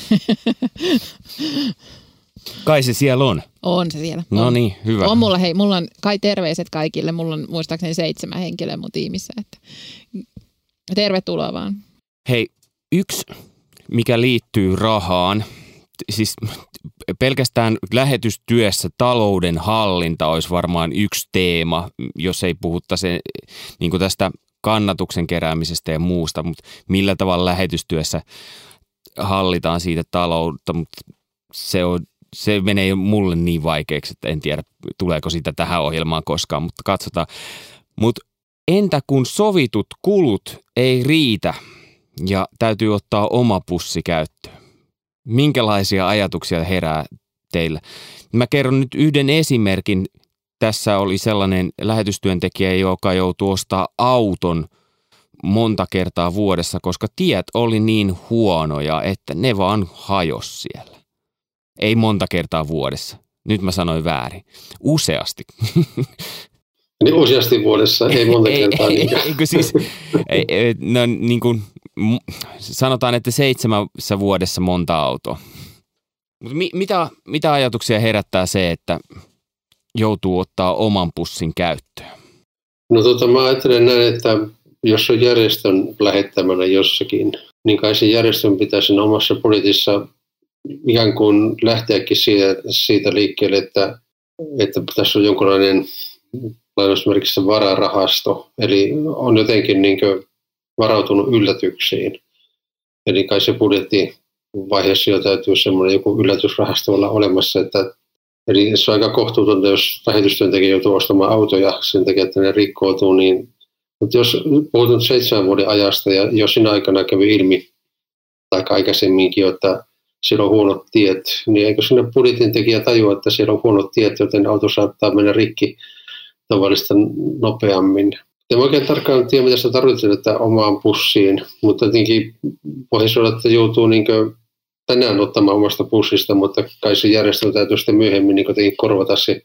Kai se siellä on. On se siellä. No niin, hyvä. On mulla, hei, mulla on kai terveiset kaikille. Mulla on muistaakseni seitsemän henkilöä mun tiimissä. Että tervetuloa vaan. Hei, yksi, mikä liittyy rahaan, siis pelkästään lähetystyössä talouden hallinta olisi varmaan yksi teema, jos ei puhuttaisi niin tästä kannatuksen keräämisestä ja muusta, mutta millä tavalla lähetystyössä hallitaan siitä taloutta, mutta se on se menee mulle niin vaikeaksi, että en tiedä tuleeko sitä tähän ohjelmaan koskaan, mutta katsotaan. Mutta entä kun sovitut kulut ei riitä ja täytyy ottaa oma pussi käyttöön? Minkälaisia ajatuksia herää teillä? Mä kerron nyt yhden esimerkin. Tässä oli sellainen lähetystyöntekijä, joka joutui ostaa auton monta kertaa vuodessa, koska tiet oli niin huonoja, että ne vaan hajos siellä. Ei monta kertaa vuodessa. Nyt mä sanoin väärin. Useasti. Niin useasti vuodessa, ei monta ei, kertaa. Ei, eikö siis, ei, no, niin kuin, sanotaan, että seitsemässä vuodessa monta autoa. Mutta mi, mitä, mitä ajatuksia herättää se, että joutuu ottaa oman pussin käyttöön? No tota, mä ajattelen näin, että jos on järjestön lähettämänä jossakin, niin kai sen järjestön pitäisi omassa budjetissa ikään kuin lähteäkin siitä, siitä liikkeelle, että, että tässä on jonkinlainen lainausmerkissä vararahasto, eli on jotenkin niin varautunut yllätyksiin. Eli kai se budjettivaiheessa jo täytyy semmoinen joku yllätysrahasto olla olemassa, että Eli se on aika kohtuutonta, jos lähetystyöntekijä joutuu ostamaan autoja sen takia, että ne rikkoutuu, niin mutta jos puhutun seitsemän vuoden ajasta ja jos siinä aikana kävi ilmi, tai aikaisemminkin, että siellä on huonot tiet, niin eikö sinne budjetin tekijä tajua, että siellä on huonot tiet, joten auto saattaa mennä rikki tavallista nopeammin. En oikein tarkkaan tiedä, mitä se tarvitsee että omaan pussiin, mutta jotenkin voisi olla, että joutuu niin tänään ottamaan omasta pussista, mutta kai se järjestelmä täytyy sitten myöhemmin niin korvata se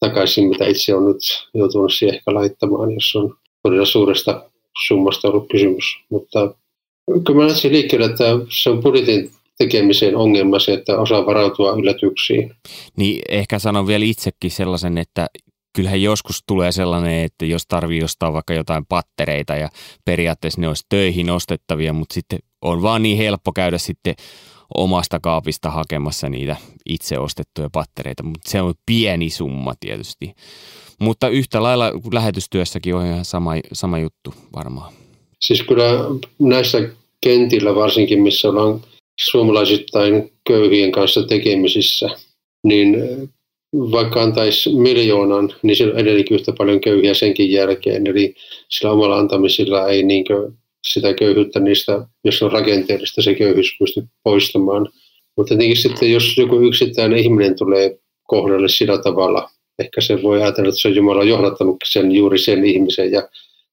takaisin, mitä itse on nyt joutunut siihen ehkä laittamaan, jos on todella suuresta summasta ollut kysymys. Mutta kyllä mä lähtisin liikkeelle, että se on budjetin tekemisen ongelma se, että osaa varautua yllätyksiin. Niin ehkä sanon vielä itsekin sellaisen, että kyllähän joskus tulee sellainen, että jos tarvii ostaa vaikka jotain pattereita ja periaatteessa ne olisi töihin ostettavia, mutta sitten on vaan niin helppo käydä sitten omasta kaapista hakemassa niitä itse ostettuja pattereita, mutta se on pieni summa tietysti. Mutta yhtä lailla lähetystyössäkin on ihan sama, sama juttu varmaan. Siis kyllä näissä kentillä varsinkin, missä ollaan suomalaisittain köyhien kanssa tekemisissä, niin vaikka antaisi miljoonan, niin siellä on edelleenkin yhtä paljon köyhiä senkin jälkeen. Eli sillä omalla antamisilla ei niin sitä köyhyyttä niistä, jos on rakenteellista, se köyhyys pysty poistamaan. Mutta tietenkin sitten, jos joku yksittäinen ihminen tulee kohdalle sillä tavalla, ehkä se voi ajatella, että se on Jumala johdattanut sen juuri sen ihmisen ja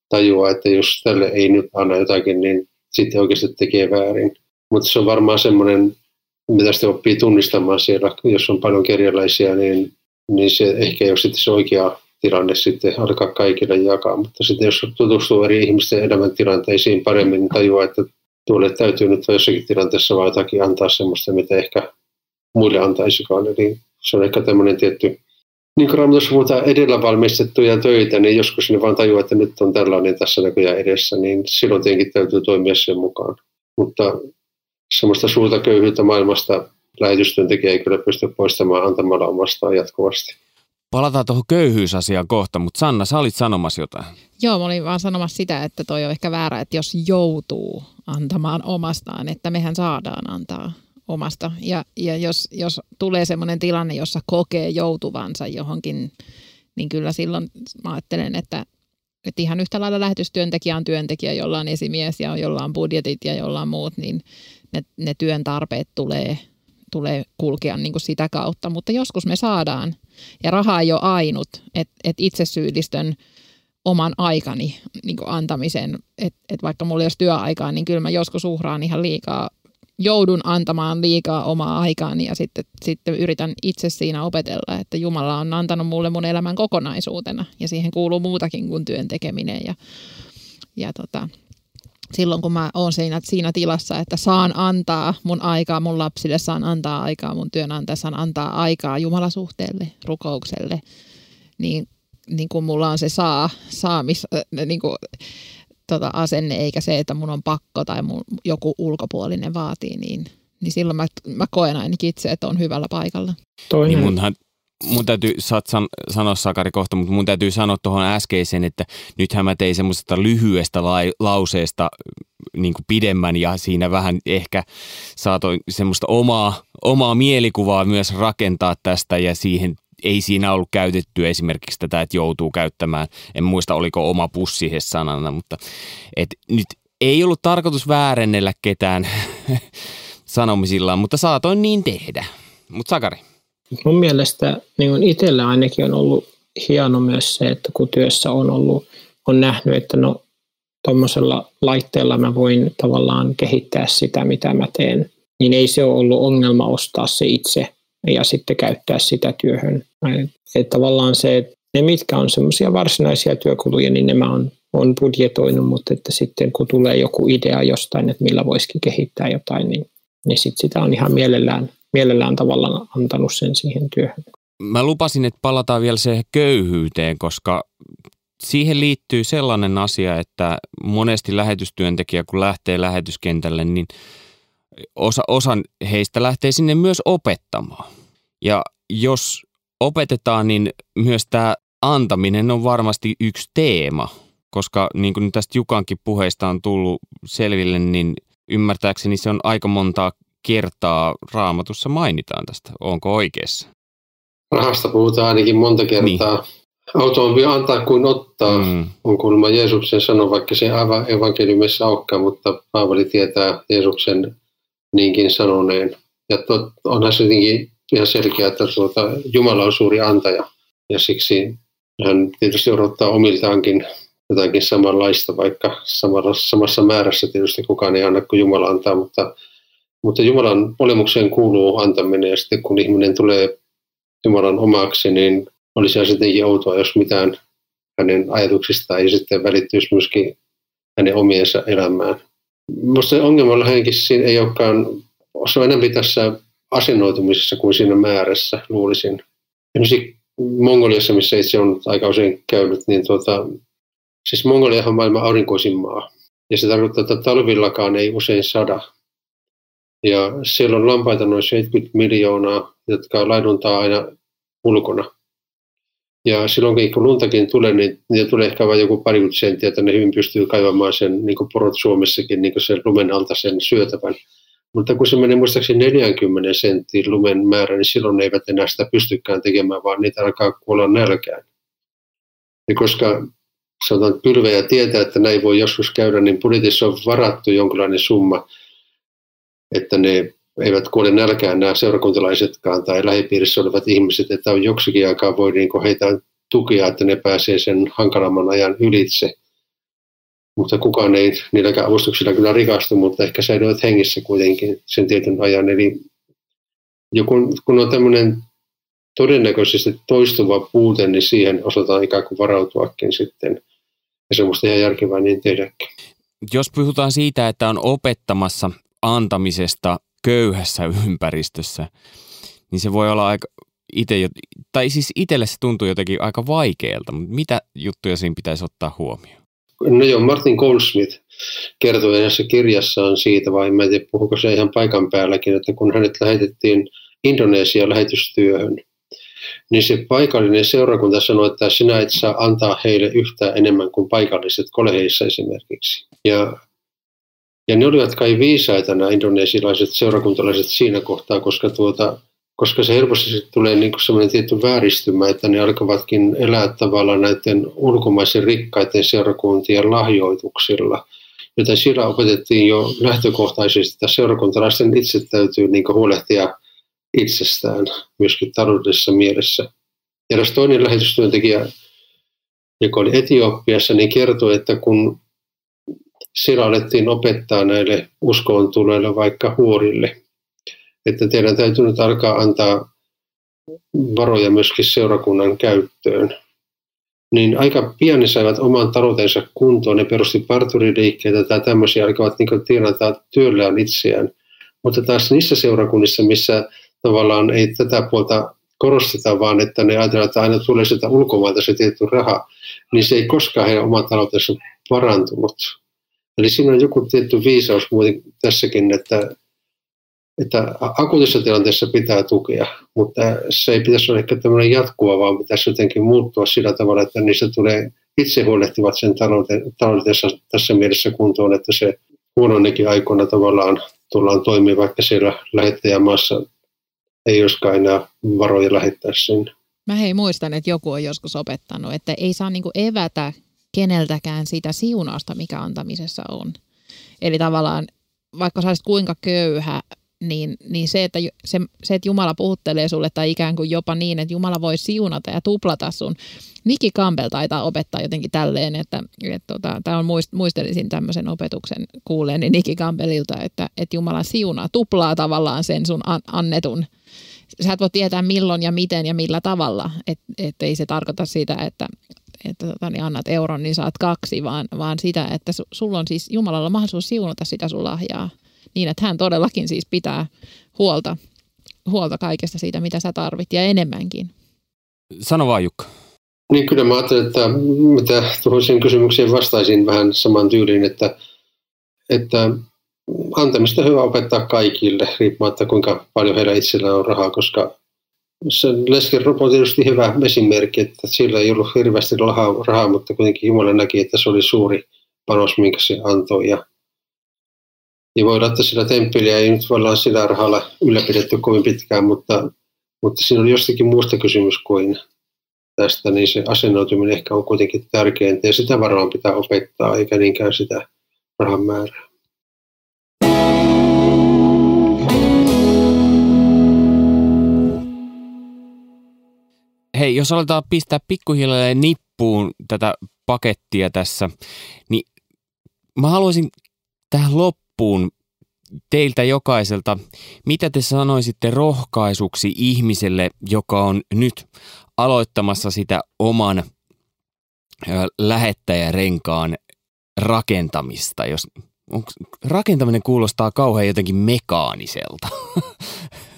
tajua, että jos tälle ei nyt anna jotakin, niin sitten oikeasti tekee väärin. Mutta se on varmaan semmoinen, mitä sitten oppii tunnistamaan siellä, jos on paljon kerjalaisia, niin, niin se ehkä ei ole sitten se oikea tilanne sitten alkaa kaikille jakaa. Mutta sitten jos tutustuu eri ihmisten elämäntilanteisiin paremmin, niin tajuaa, että tuolle täytyy nyt jossakin tilanteessa vaan jotakin antaa semmoista, mitä ehkä muille antaisikaan. Eli se on ehkä tämmöinen tietty niin kuin Raamatussa puhutaan edellä valmistettuja töitä, niin joskus ne vaan tajuaa, että nyt on tällainen tässä näköjään edessä, niin silloin tietenkin täytyy toimia sen mukaan. Mutta semmoista suurta köyhyyttä maailmasta lähetystyöntekijä ei kyllä pysty poistamaan antamalla omastaan jatkuvasti. Palataan tuohon köyhyysasiaan kohta, mutta Sanna, sä olit sanomassa jotain. Joo, mä olin vaan sanomassa sitä, että toi on ehkä väärä, että jos joutuu antamaan omastaan, että mehän saadaan antaa omasta. Ja, ja jos, jos tulee sellainen tilanne, jossa kokee joutuvansa johonkin, niin kyllä silloin mä ajattelen, että, että ihan yhtä lailla lähetystyöntekijä on työntekijä, jolla on esimies ja jolla on budjetit ja jolla on muut, niin ne, ne työn tarpeet tulee, tulee kulkea niin kuin sitä kautta. Mutta joskus me saadaan, ja raha ei ole ainut, että et itse syyllistön oman aikani niin antamisen, että et vaikka mulla ei olisi työaikaa, niin kyllä mä joskus uhraan ihan liikaa joudun antamaan liikaa omaa aikaani ja sitten, sitten yritän itse siinä opetella, että Jumala on antanut mulle mun elämän kokonaisuutena ja siihen kuuluu muutakin kuin työn tekeminen ja, ja tota, silloin kun mä oon siinä, siinä tilassa, että saan antaa mun aikaa mun lapsille, saan antaa aikaa mun työnantaja, saan antaa aikaa Jumalasuhteelle, rukoukselle, niin, niin kun mulla on se saa, saamis, äh, niin kuin, tota, asenne, eikä se, että mun on pakko tai mun joku ulkopuolinen vaatii, niin, niin silloin mä, mä koen ainakin itse, että on hyvällä paikalla. Toinen. Niin munhan, mun täytyy, saat san, sanoa Sakari kohta, mutta mun täytyy sanoa tuohon äskeiseen, että nythän mä tein semmoisesta lyhyestä lai, lauseesta niin kuin pidemmän ja siinä vähän ehkä saatoin semmoista omaa, omaa mielikuvaa myös rakentaa tästä ja siihen ei siinä ollut käytetty esimerkiksi tätä, että joutuu käyttämään, en muista oliko oma pussi sanana, mutta et nyt ei ollut tarkoitus väärennellä ketään sanomisillaan, mutta saatoin niin tehdä. Mutta Sakari. Mun mielestä niin itsellä ainakin on ollut hieno myös se, että kun työssä on ollut, on nähnyt, että no tuommoisella laitteella mä voin tavallaan kehittää sitä, mitä mä teen, niin ei se ole ollut ongelma ostaa se itse ja sitten käyttää sitä työhön. Että tavallaan se, että ne mitkä on semmoisia varsinaisia työkuluja, niin nämä on, on budjetoinut, mutta että sitten kun tulee joku idea jostain, että millä voisikin kehittää jotain, niin, niin sit sitä on ihan mielellään, mielellään tavallaan antanut sen siihen työhön. mä lupasin, että palataan vielä se köyhyyteen, koska siihen liittyy sellainen asia, että monesti lähetystyöntekijä, kun lähtee lähetyskentälle, niin osa, osa heistä lähtee sinne myös opettamaan. Ja jos opetetaan, niin myös tämä antaminen on varmasti yksi teema, koska niin kuin tästä Jukankin puheista on tullut selville, niin ymmärtääkseni se on aika monta kertaa raamatussa mainitaan tästä. Onko oikeassa? Rahasta puhutaan ainakin monta kertaa. Niin. Automobili antaa kuin ottaa, mm. on kuulemma Jeesuksen sano, vaikka se aivan evankeliumissa olekaan, mutta Paavali tietää Jeesuksen niinkin sanoneen. Ja tot, onhan se jotenkin ihan selkeä, että tuota, Jumala on suuri antaja ja siksi hän tietysti odottaa omiltaankin jotakin samanlaista, vaikka samalla, samassa määrässä tietysti kukaan ei anna kuin Jumala antaa, mutta, mutta Jumalan olemukseen kuuluu antaminen ja sitten kun ihminen tulee Jumalan omaksi, niin olisi sittenkin outoa, jos mitään hänen ajatuksistaan ei sitten välittyisi myöskin hänen omiensa elämään. Minusta se ongelma lähinnäkin siinä ei olekaan, se on enemmän tässä asennoitumisessa kuin siinä määrässä, luulisin. Esimerkiksi Mongoliassa, missä itse on aika usein käynyt, niin tuota, siis Mongoliahan on maailman aurinkoisin maa. Ja se tarkoittaa, että talvillakaan ei usein sada. Ja siellä on lampaita noin 70 miljoonaa, jotka laiduntaa aina ulkona. Ja silloin kun luntakin tulee, niin niitä tulee ehkä vain joku pari senttiä, että ne hyvin pystyy kaivamaan sen, niin kuin porot Suomessakin, niin kuin sen lumen alta sen syötävän. Mutta kun se menee muistaakseni 40 senttiin lumen määrä, niin silloin ne eivät enää sitä pystykään tekemään, vaan niitä alkaa kuolla nälkään. Ja koska sanotaan, pylvejä tietää, että näin voi joskus käydä, niin budjetissa on varattu jonkinlainen summa, että ne eivät kuole nälkään nämä seurakuntalaisetkaan tai lähipiirissä olevat ihmiset, että on joksikin aikaa voi niin heitä tukea, että ne pääsee sen hankalamman ajan ylitse. Mutta kukaan ei niilläkään avustuksilla kyllä rikastu, mutta ehkä säilyvät hengissä kuitenkin sen tietyn ajan. Eli joku, kun on tämmöinen todennäköisesti toistuva puute, niin siihen osataan ikään kuin varautuakin sitten. Ja se on ihan järkevää niin tehdäkin. Jos puhutaan siitä, että on opettamassa antamisesta köyhässä ympäristössä, niin se voi olla aika itse, tai siis itselle se tuntuu jotenkin aika vaikealta, mutta mitä juttuja siinä pitäisi ottaa huomioon? No joo, Martin Goldsmith kertoi näissä kirjassaan siitä, vai en tiedä puhuko se ihan paikan päälläkin, että kun hänet lähetettiin Indonesia lähetystyöhön, niin se paikallinen seurakunta sanoi, että sinä et saa antaa heille yhtään enemmän kuin paikalliset koleheissa esimerkiksi. Ja ja ne olivat kai viisaita nämä indonesilaiset seurakuntalaiset siinä kohtaa, koska, tuota, koska se helposti tulee niin sellainen tietty vääristymä, että ne alkavatkin elää tavallaan näiden ulkomaisen rikkaiden seurakuntien lahjoituksilla. Joten siellä opetettiin jo lähtökohtaisesti, että seurakuntalaisten itse täytyy niin huolehtia itsestään myöskin taloudellisessa mielessä. Ja toinen lähetystyöntekijä, joka oli Etiopiassa, niin kertoi, että kun siellä alettiin opettaa näille uskoon tuleille vaikka huorille, että teidän täytyy nyt alkaa antaa varoja myöskin seurakunnan käyttöön. Niin aika pian ne saivat oman taloutensa kuntoon, ne perusti parturiliikkeitä tai tämmöisiä, alkavat niin tienata työllään itseään. Mutta taas niissä seurakunnissa, missä tavallaan ei tätä puolta korosteta, vaan että ne ajatellaan, että aina tulee sitä ulkomailta se tietty raha, niin se ei koskaan heidän oman taloutensa parantunut. Eli siinä on joku tietty viisaus muuten tässäkin, että, että akuutissa tilanteessa pitää tukea, mutta se ei pitäisi olla ehkä tämmöinen jatkuva, vaan pitäisi jotenkin muuttua sillä tavalla, että niistä tulee itse huolehtivat sen taloutensa tässä mielessä kuntoon, että se huononnekin aikoina tavallaan tullaan toimia, vaikka siellä lähettäjämaassa ei olisikaan enää varoja lähettää sinne. Mä hei muistan, että joku on joskus opettanut, että ei saa niinku evätä keneltäkään sitä siunausta, mikä antamisessa on. Eli tavallaan, vaikka sä kuinka köyhä, niin, niin se, että se, se, että Jumala puhuttelee sulle tai ikään kuin jopa niin, että Jumala voi siunata ja tuplata sun. Niki Campbell taitaa opettaa jotenkin tälleen, että, että tota, tämä on muist, muistelisin tämmöisen opetuksen kuuleeni Niki Campbellilta, että, että Jumala siunaa, tuplaa tavallaan sen sun an, annetun. Sä et voi tietää milloin ja miten ja millä tavalla, että et ei se tarkoita sitä, että että tota, niin annat euron, niin saat kaksi, vaan, vaan sitä, että su, sulla on siis Jumalalla mahdollisuus siunata sitä sun lahjaa niin, että hän todellakin siis pitää huolta, huolta kaikesta siitä, mitä sä tarvit ja enemmänkin. Sano vaan Jukka. Niin kyllä mä ajattelin, että mitä tuohon sen kysymykseen vastaisin vähän saman tyyliin, että, että antamista hyvä opettaa kaikille, riippumatta kuinka paljon heillä itsellään on rahaa, koska se lesken on tietysti hyvä esimerkki, että sillä ei ollut hirveästi rahaa, mutta kuitenkin Jumala näki, että se oli suuri panos, minkä se antoi. Ja, ja voi olla, että sillä temppeliä ei nyt olla sillä rahalla ylläpidetty kovin pitkään, mutta, mutta siinä oli jostakin muusta kysymys kuin tästä, niin se asennoituminen ehkä on kuitenkin tärkeintä ja sitä varmaan pitää opettaa, eikä niinkään sitä rahan määrää. Hei, jos aletaan pistää pikkuhiljalleen nippuun tätä pakettia tässä, niin mä haluaisin tähän loppuun teiltä jokaiselta, mitä te sanoisitte rohkaisuksi ihmiselle, joka on nyt aloittamassa sitä oman lähettäjärenkaan rakentamista. Jos, rakentaminen kuulostaa kauhean jotenkin mekaaniselta.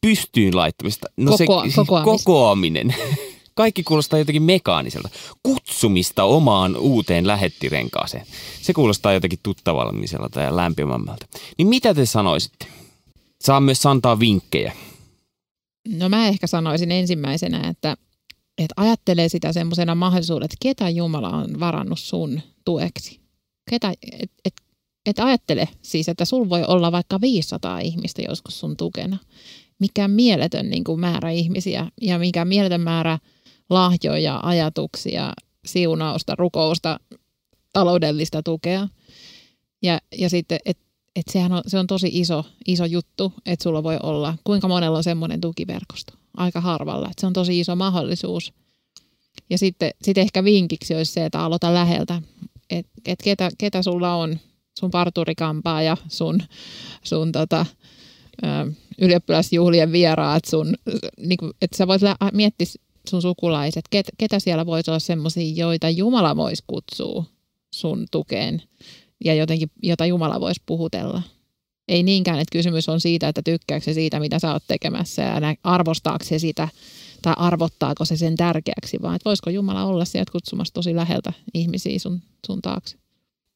Pystyyn laittamista. No Koko, se, kokoaminen. Kaikki kuulostaa jotenkin mekaaniselta. Kutsumista omaan uuteen lähettirenkaaseen. Se kuulostaa jotenkin tuttavalmiselta ja lämpimämmältä. Niin mitä te sanoisitte? Saa myös antaa vinkkejä. No mä ehkä sanoisin ensimmäisenä, että, että ajattelee sitä semmoisena mahdollisuudena, että ketä Jumala on varannut sun tueksi. Ketä, et, et, et ajattele siis, että sul voi olla vaikka 500 ihmistä joskus sun tukena. Mikä mieletön niin kuin määrä ihmisiä ja mikä mieletön määrä lahjoja, ajatuksia, siunausta, rukousta, taloudellista tukea. Ja, ja sitten, että et sehän on, se on tosi iso, iso juttu, että sulla voi olla, kuinka monella on semmoinen tukiverkosto. Aika harvalla, että se on tosi iso mahdollisuus. Ja sitten sit ehkä vinkiksi olisi se, että aloita läheltä, että et ketä, ketä sulla on, sun parturikampaa ja sun, sun tota, ylioppilasjuhlien vieraat, sun, niin kuin, että sä voit miettiä sun sukulaiset, ket, ketä siellä voisi olla semmoisia, joita Jumala voisi kutsua sun tukeen ja jotenkin, jota Jumala voisi puhutella. Ei niinkään, että kysymys on siitä, että tykkääkö se siitä, mitä sä oot tekemässä ja arvostaako se sitä tai arvottaako se sen tärkeäksi, vaan että voisiko Jumala olla sieltä kutsumassa tosi läheltä ihmisiä sun, sun taakse.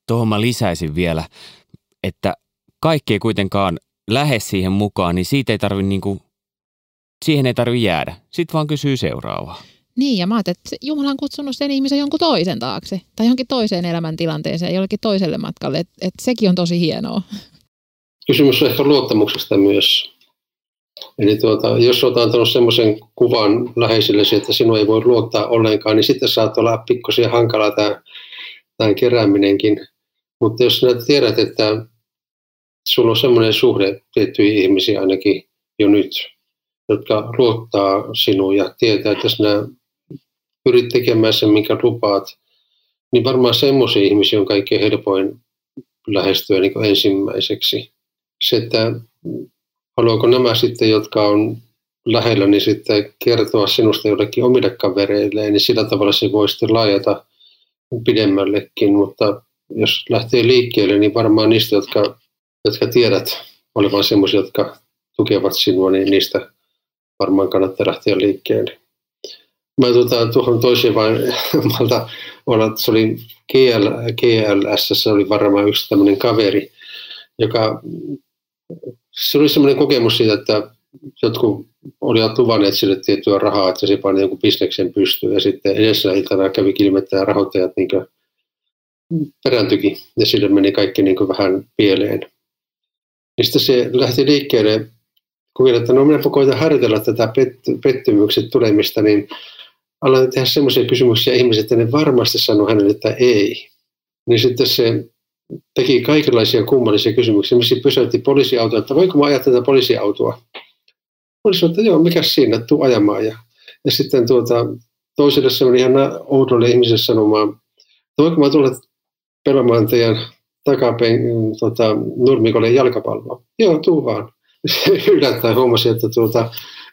Tuohon mä lisäisin vielä, että kaikki ei kuitenkaan lähde siihen mukaan, niin siitä ei tarvi niinku, siihen ei tarvi jäädä. Sitten vaan kysyy seuraavaa. Niin, ja mä ajattelin, että Jumala on kutsunut sen ihmisen jonkun toisen taakse tai johonkin toiseen elämäntilanteeseen, jollekin toiselle matkalle. Että et sekin on tosi hienoa. Kysymys on ehkä luottamuksesta myös. Eli tuota, jos olet antanut semmoisen kuvan läheisillesi, että sinua ei voi luottaa ollenkaan, niin sitten saat olla pikkusen hankala tämä, tämä kerääminenkin. Mutta jos sinä tiedät, että sulla on semmoinen suhde tiettyihin ihmisiin ainakin jo nyt, jotka luottaa sinuun ja tietää, että sinä pyrit tekemään sen, minkä lupaat, niin varmaan semmoisia ihmisiä on kaikkein helpoin lähestyä niin ensimmäiseksi. Se, että haluaako nämä sitten, jotka on lähellä, niin sitten kertoa sinusta jollekin omille kavereille, niin sillä tavalla se voi sitten laajata pidemmällekin, mutta jos lähtee liikkeelle, niin varmaan niistä, jotka, jotka tiedät olevan semmoisia, jotka tukevat sinua, niin niistä varmaan kannattaa lähteä liikkeelle. Mä tuota, tuohon toiseen vain malta olla, se oli GL, GLS, se oli varmaan yksi tämmöinen kaveri, joka, se oli semmoinen kokemus siitä, että jotkut olivat luvanneet sille tiettyä rahaa, että se pani jonkun bisneksen pystyyn ja sitten edessä iltana kävi kilmettä ja rahoittajat niin perääntyikin ja sille meni kaikki niin vähän pieleen. Sitten se lähti liikkeelle kokeilla, että no minä koitan harjoitella tätä pettymykset tulemista, niin aloin tehdä semmoisia kysymyksiä ihmiset, että ne varmasti sanoo hänelle, että ei. Niin sitten se teki kaikenlaisia kummallisia kysymyksiä. Missä pysäytti poliisiautoa, että voinko mä ajaa tätä poliisiautoa? Poliisi sanoi, että joo, mikä siinä, tuu ajamaan. Ja, ja sitten tuota, toiselle se oli ihan oudolle ihmiselle sanomaan, että voinko mä tulla teidän takapen tota, nurmikolle jalkapalloa? Joo, tuu vaan. yllättäen huomasin, että tuota,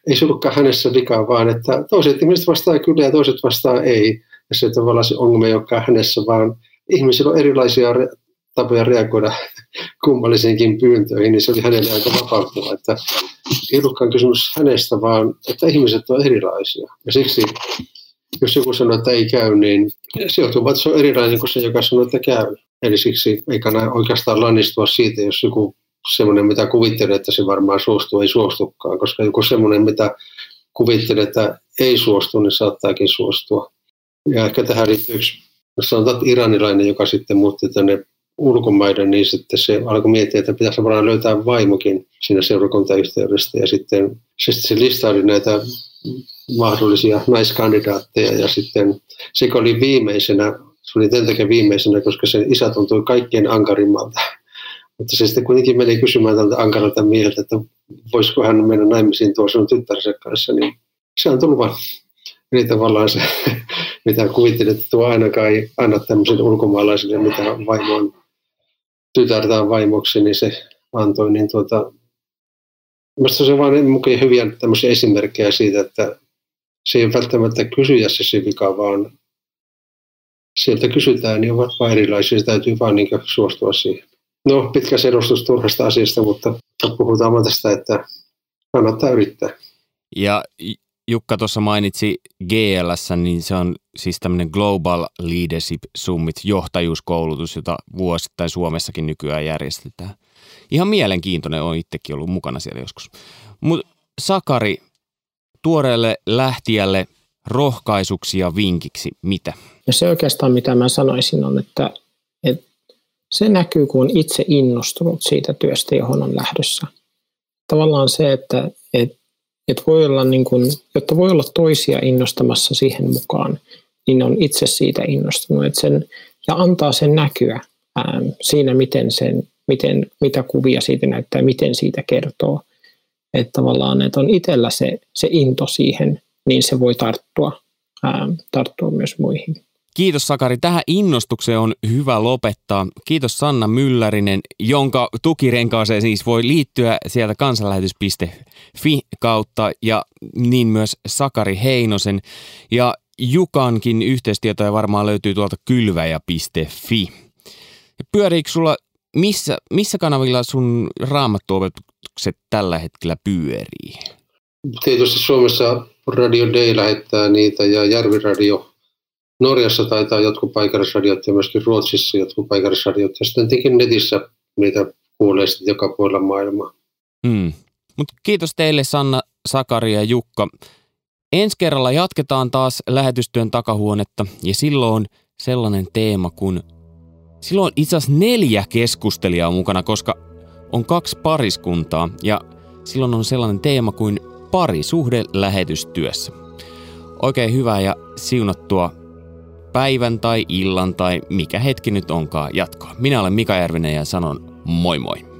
ei se ollutkaan hänessä vikaa, vaan että toiset ihmiset vastaa kyllä ja toiset vastaa ei. Ja se tavallaan se ongelma ei olekaan hänessä, vaan ihmisillä on erilaisia re- tapoja reagoida kummallisiinkin pyyntöihin, niin se oli hänelle aika vapauttava, että ei ollutkaan kysymys hänestä, vaan että ihmiset on erilaisia. Ja siksi, jos joku sanoo, että ei käy, niin se johtuu että se on erilainen kuin se, joka sanoo, että käy. Eli siksi ei kannata oikeastaan lannistua siitä, jos joku semmoinen, mitä kuvittelee, että se varmaan suostuu, ei suostukaan, koska joku semmoinen, mitä kuvittelee, että ei suostu, niin saattaakin suostua. Ja ehkä tähän liittyy yksi, sanotaan iranilainen, joka sitten muutti tänne ulkomaiden, niin sitten se alkoi miettiä, että pitäisi varmaan löytää vaimokin siinä seurakuntayhteydestä. Ja sitten se, se listaili näitä mahdollisia naiskandidaatteja ja sitten se oli viimeisenä, se oli tämän takia viimeisenä, koska sen isä tuntui kaikkein ankarimmalta. Mutta se sitten kuitenkin meni kysymään tältä ankaralta mieltä, että voisiko hän mennä naimisiin tuossa sun tyttärensä kanssa, niin se on tullut vaan. Eli tavallaan se, mitä kuvittelet, että tuo ainakaan ei anna tämmöisen ulkomaalaisille, mitä vaimo on tytärtään vaimoksi, niin se antoi, niin tuota, Minusta se on vain mukaan hyviä tämmöisiä esimerkkejä siitä, että se ei välttämättä kysyjässä se vika, vaan sieltä kysytään, niin ovat vain erilaisia, se täytyy vain niin suostua siihen. No, pitkä selostus turhasta asiasta, mutta puhutaan vaan tästä, että kannattaa yrittää. Ja Jukka tuossa mainitsi GLS, niin se on siis tämmöinen Global Leadership Summit, johtajuuskoulutus, jota vuosittain Suomessakin nykyään järjestetään. Ihan mielenkiintoinen, on itsekin ollut mukana siellä joskus. Mutta Sakari, tuoreelle lähtijälle rohkaisuksi ja vinkiksi, mitä? Ja se oikeastaan, mitä mä sanoisin, on, että, että se näkyy, kun on itse innostunut siitä työstä, johon on lähdössä. Tavallaan se, että, että, että voi olla niin kuin, jotta voi olla toisia innostamassa siihen mukaan, niin on itse siitä innostunut. Että sen, ja antaa sen näkyä ää, siinä, miten sen, miten, mitä kuvia siitä näyttää, miten siitä kertoo. Että tavallaan, että on itsellä se, se into siihen, niin se voi tarttua, ää, tarttua myös muihin. Kiitos Sakari. Tähän innostukseen on hyvä lopettaa. Kiitos Sanna Myllärinen, jonka tukirenkaaseen siis voi liittyä sieltä kansanlähetys.fi kautta ja niin myös Sakari Heinosen. Ja Jukankin yhteistietoja varmaan löytyy tuolta kylväjä.fi. Pyöriikö sulla, missä, missä kanavilla sun raamattuopetukset tällä hetkellä pyörii? Tietysti Suomessa Radio Day lähettää niitä ja Järviradio Norjassa taitaa jotkut paikallisradiot ja myöskin Ruotsissa jotkut paikallisradiot. Ja sitten tietenkin netissä niitä kuulee sitten joka puolella maailmaa. Hmm. Mutta kiitos teille Sanna, Sakari ja Jukka. Ensi kerralla jatketaan taas lähetystyön takahuonetta ja silloin on sellainen teema kuin Silloin itse asiassa neljä keskustelijaa mukana, koska on kaksi pariskuntaa ja silloin on sellainen teema kuin parisuhde lähetystyössä. Oikein hyvää ja siunattua päivän tai illan tai mikä hetki nyt onkaan jatkoa. Minä olen Mika Järvinen ja sanon moi moi.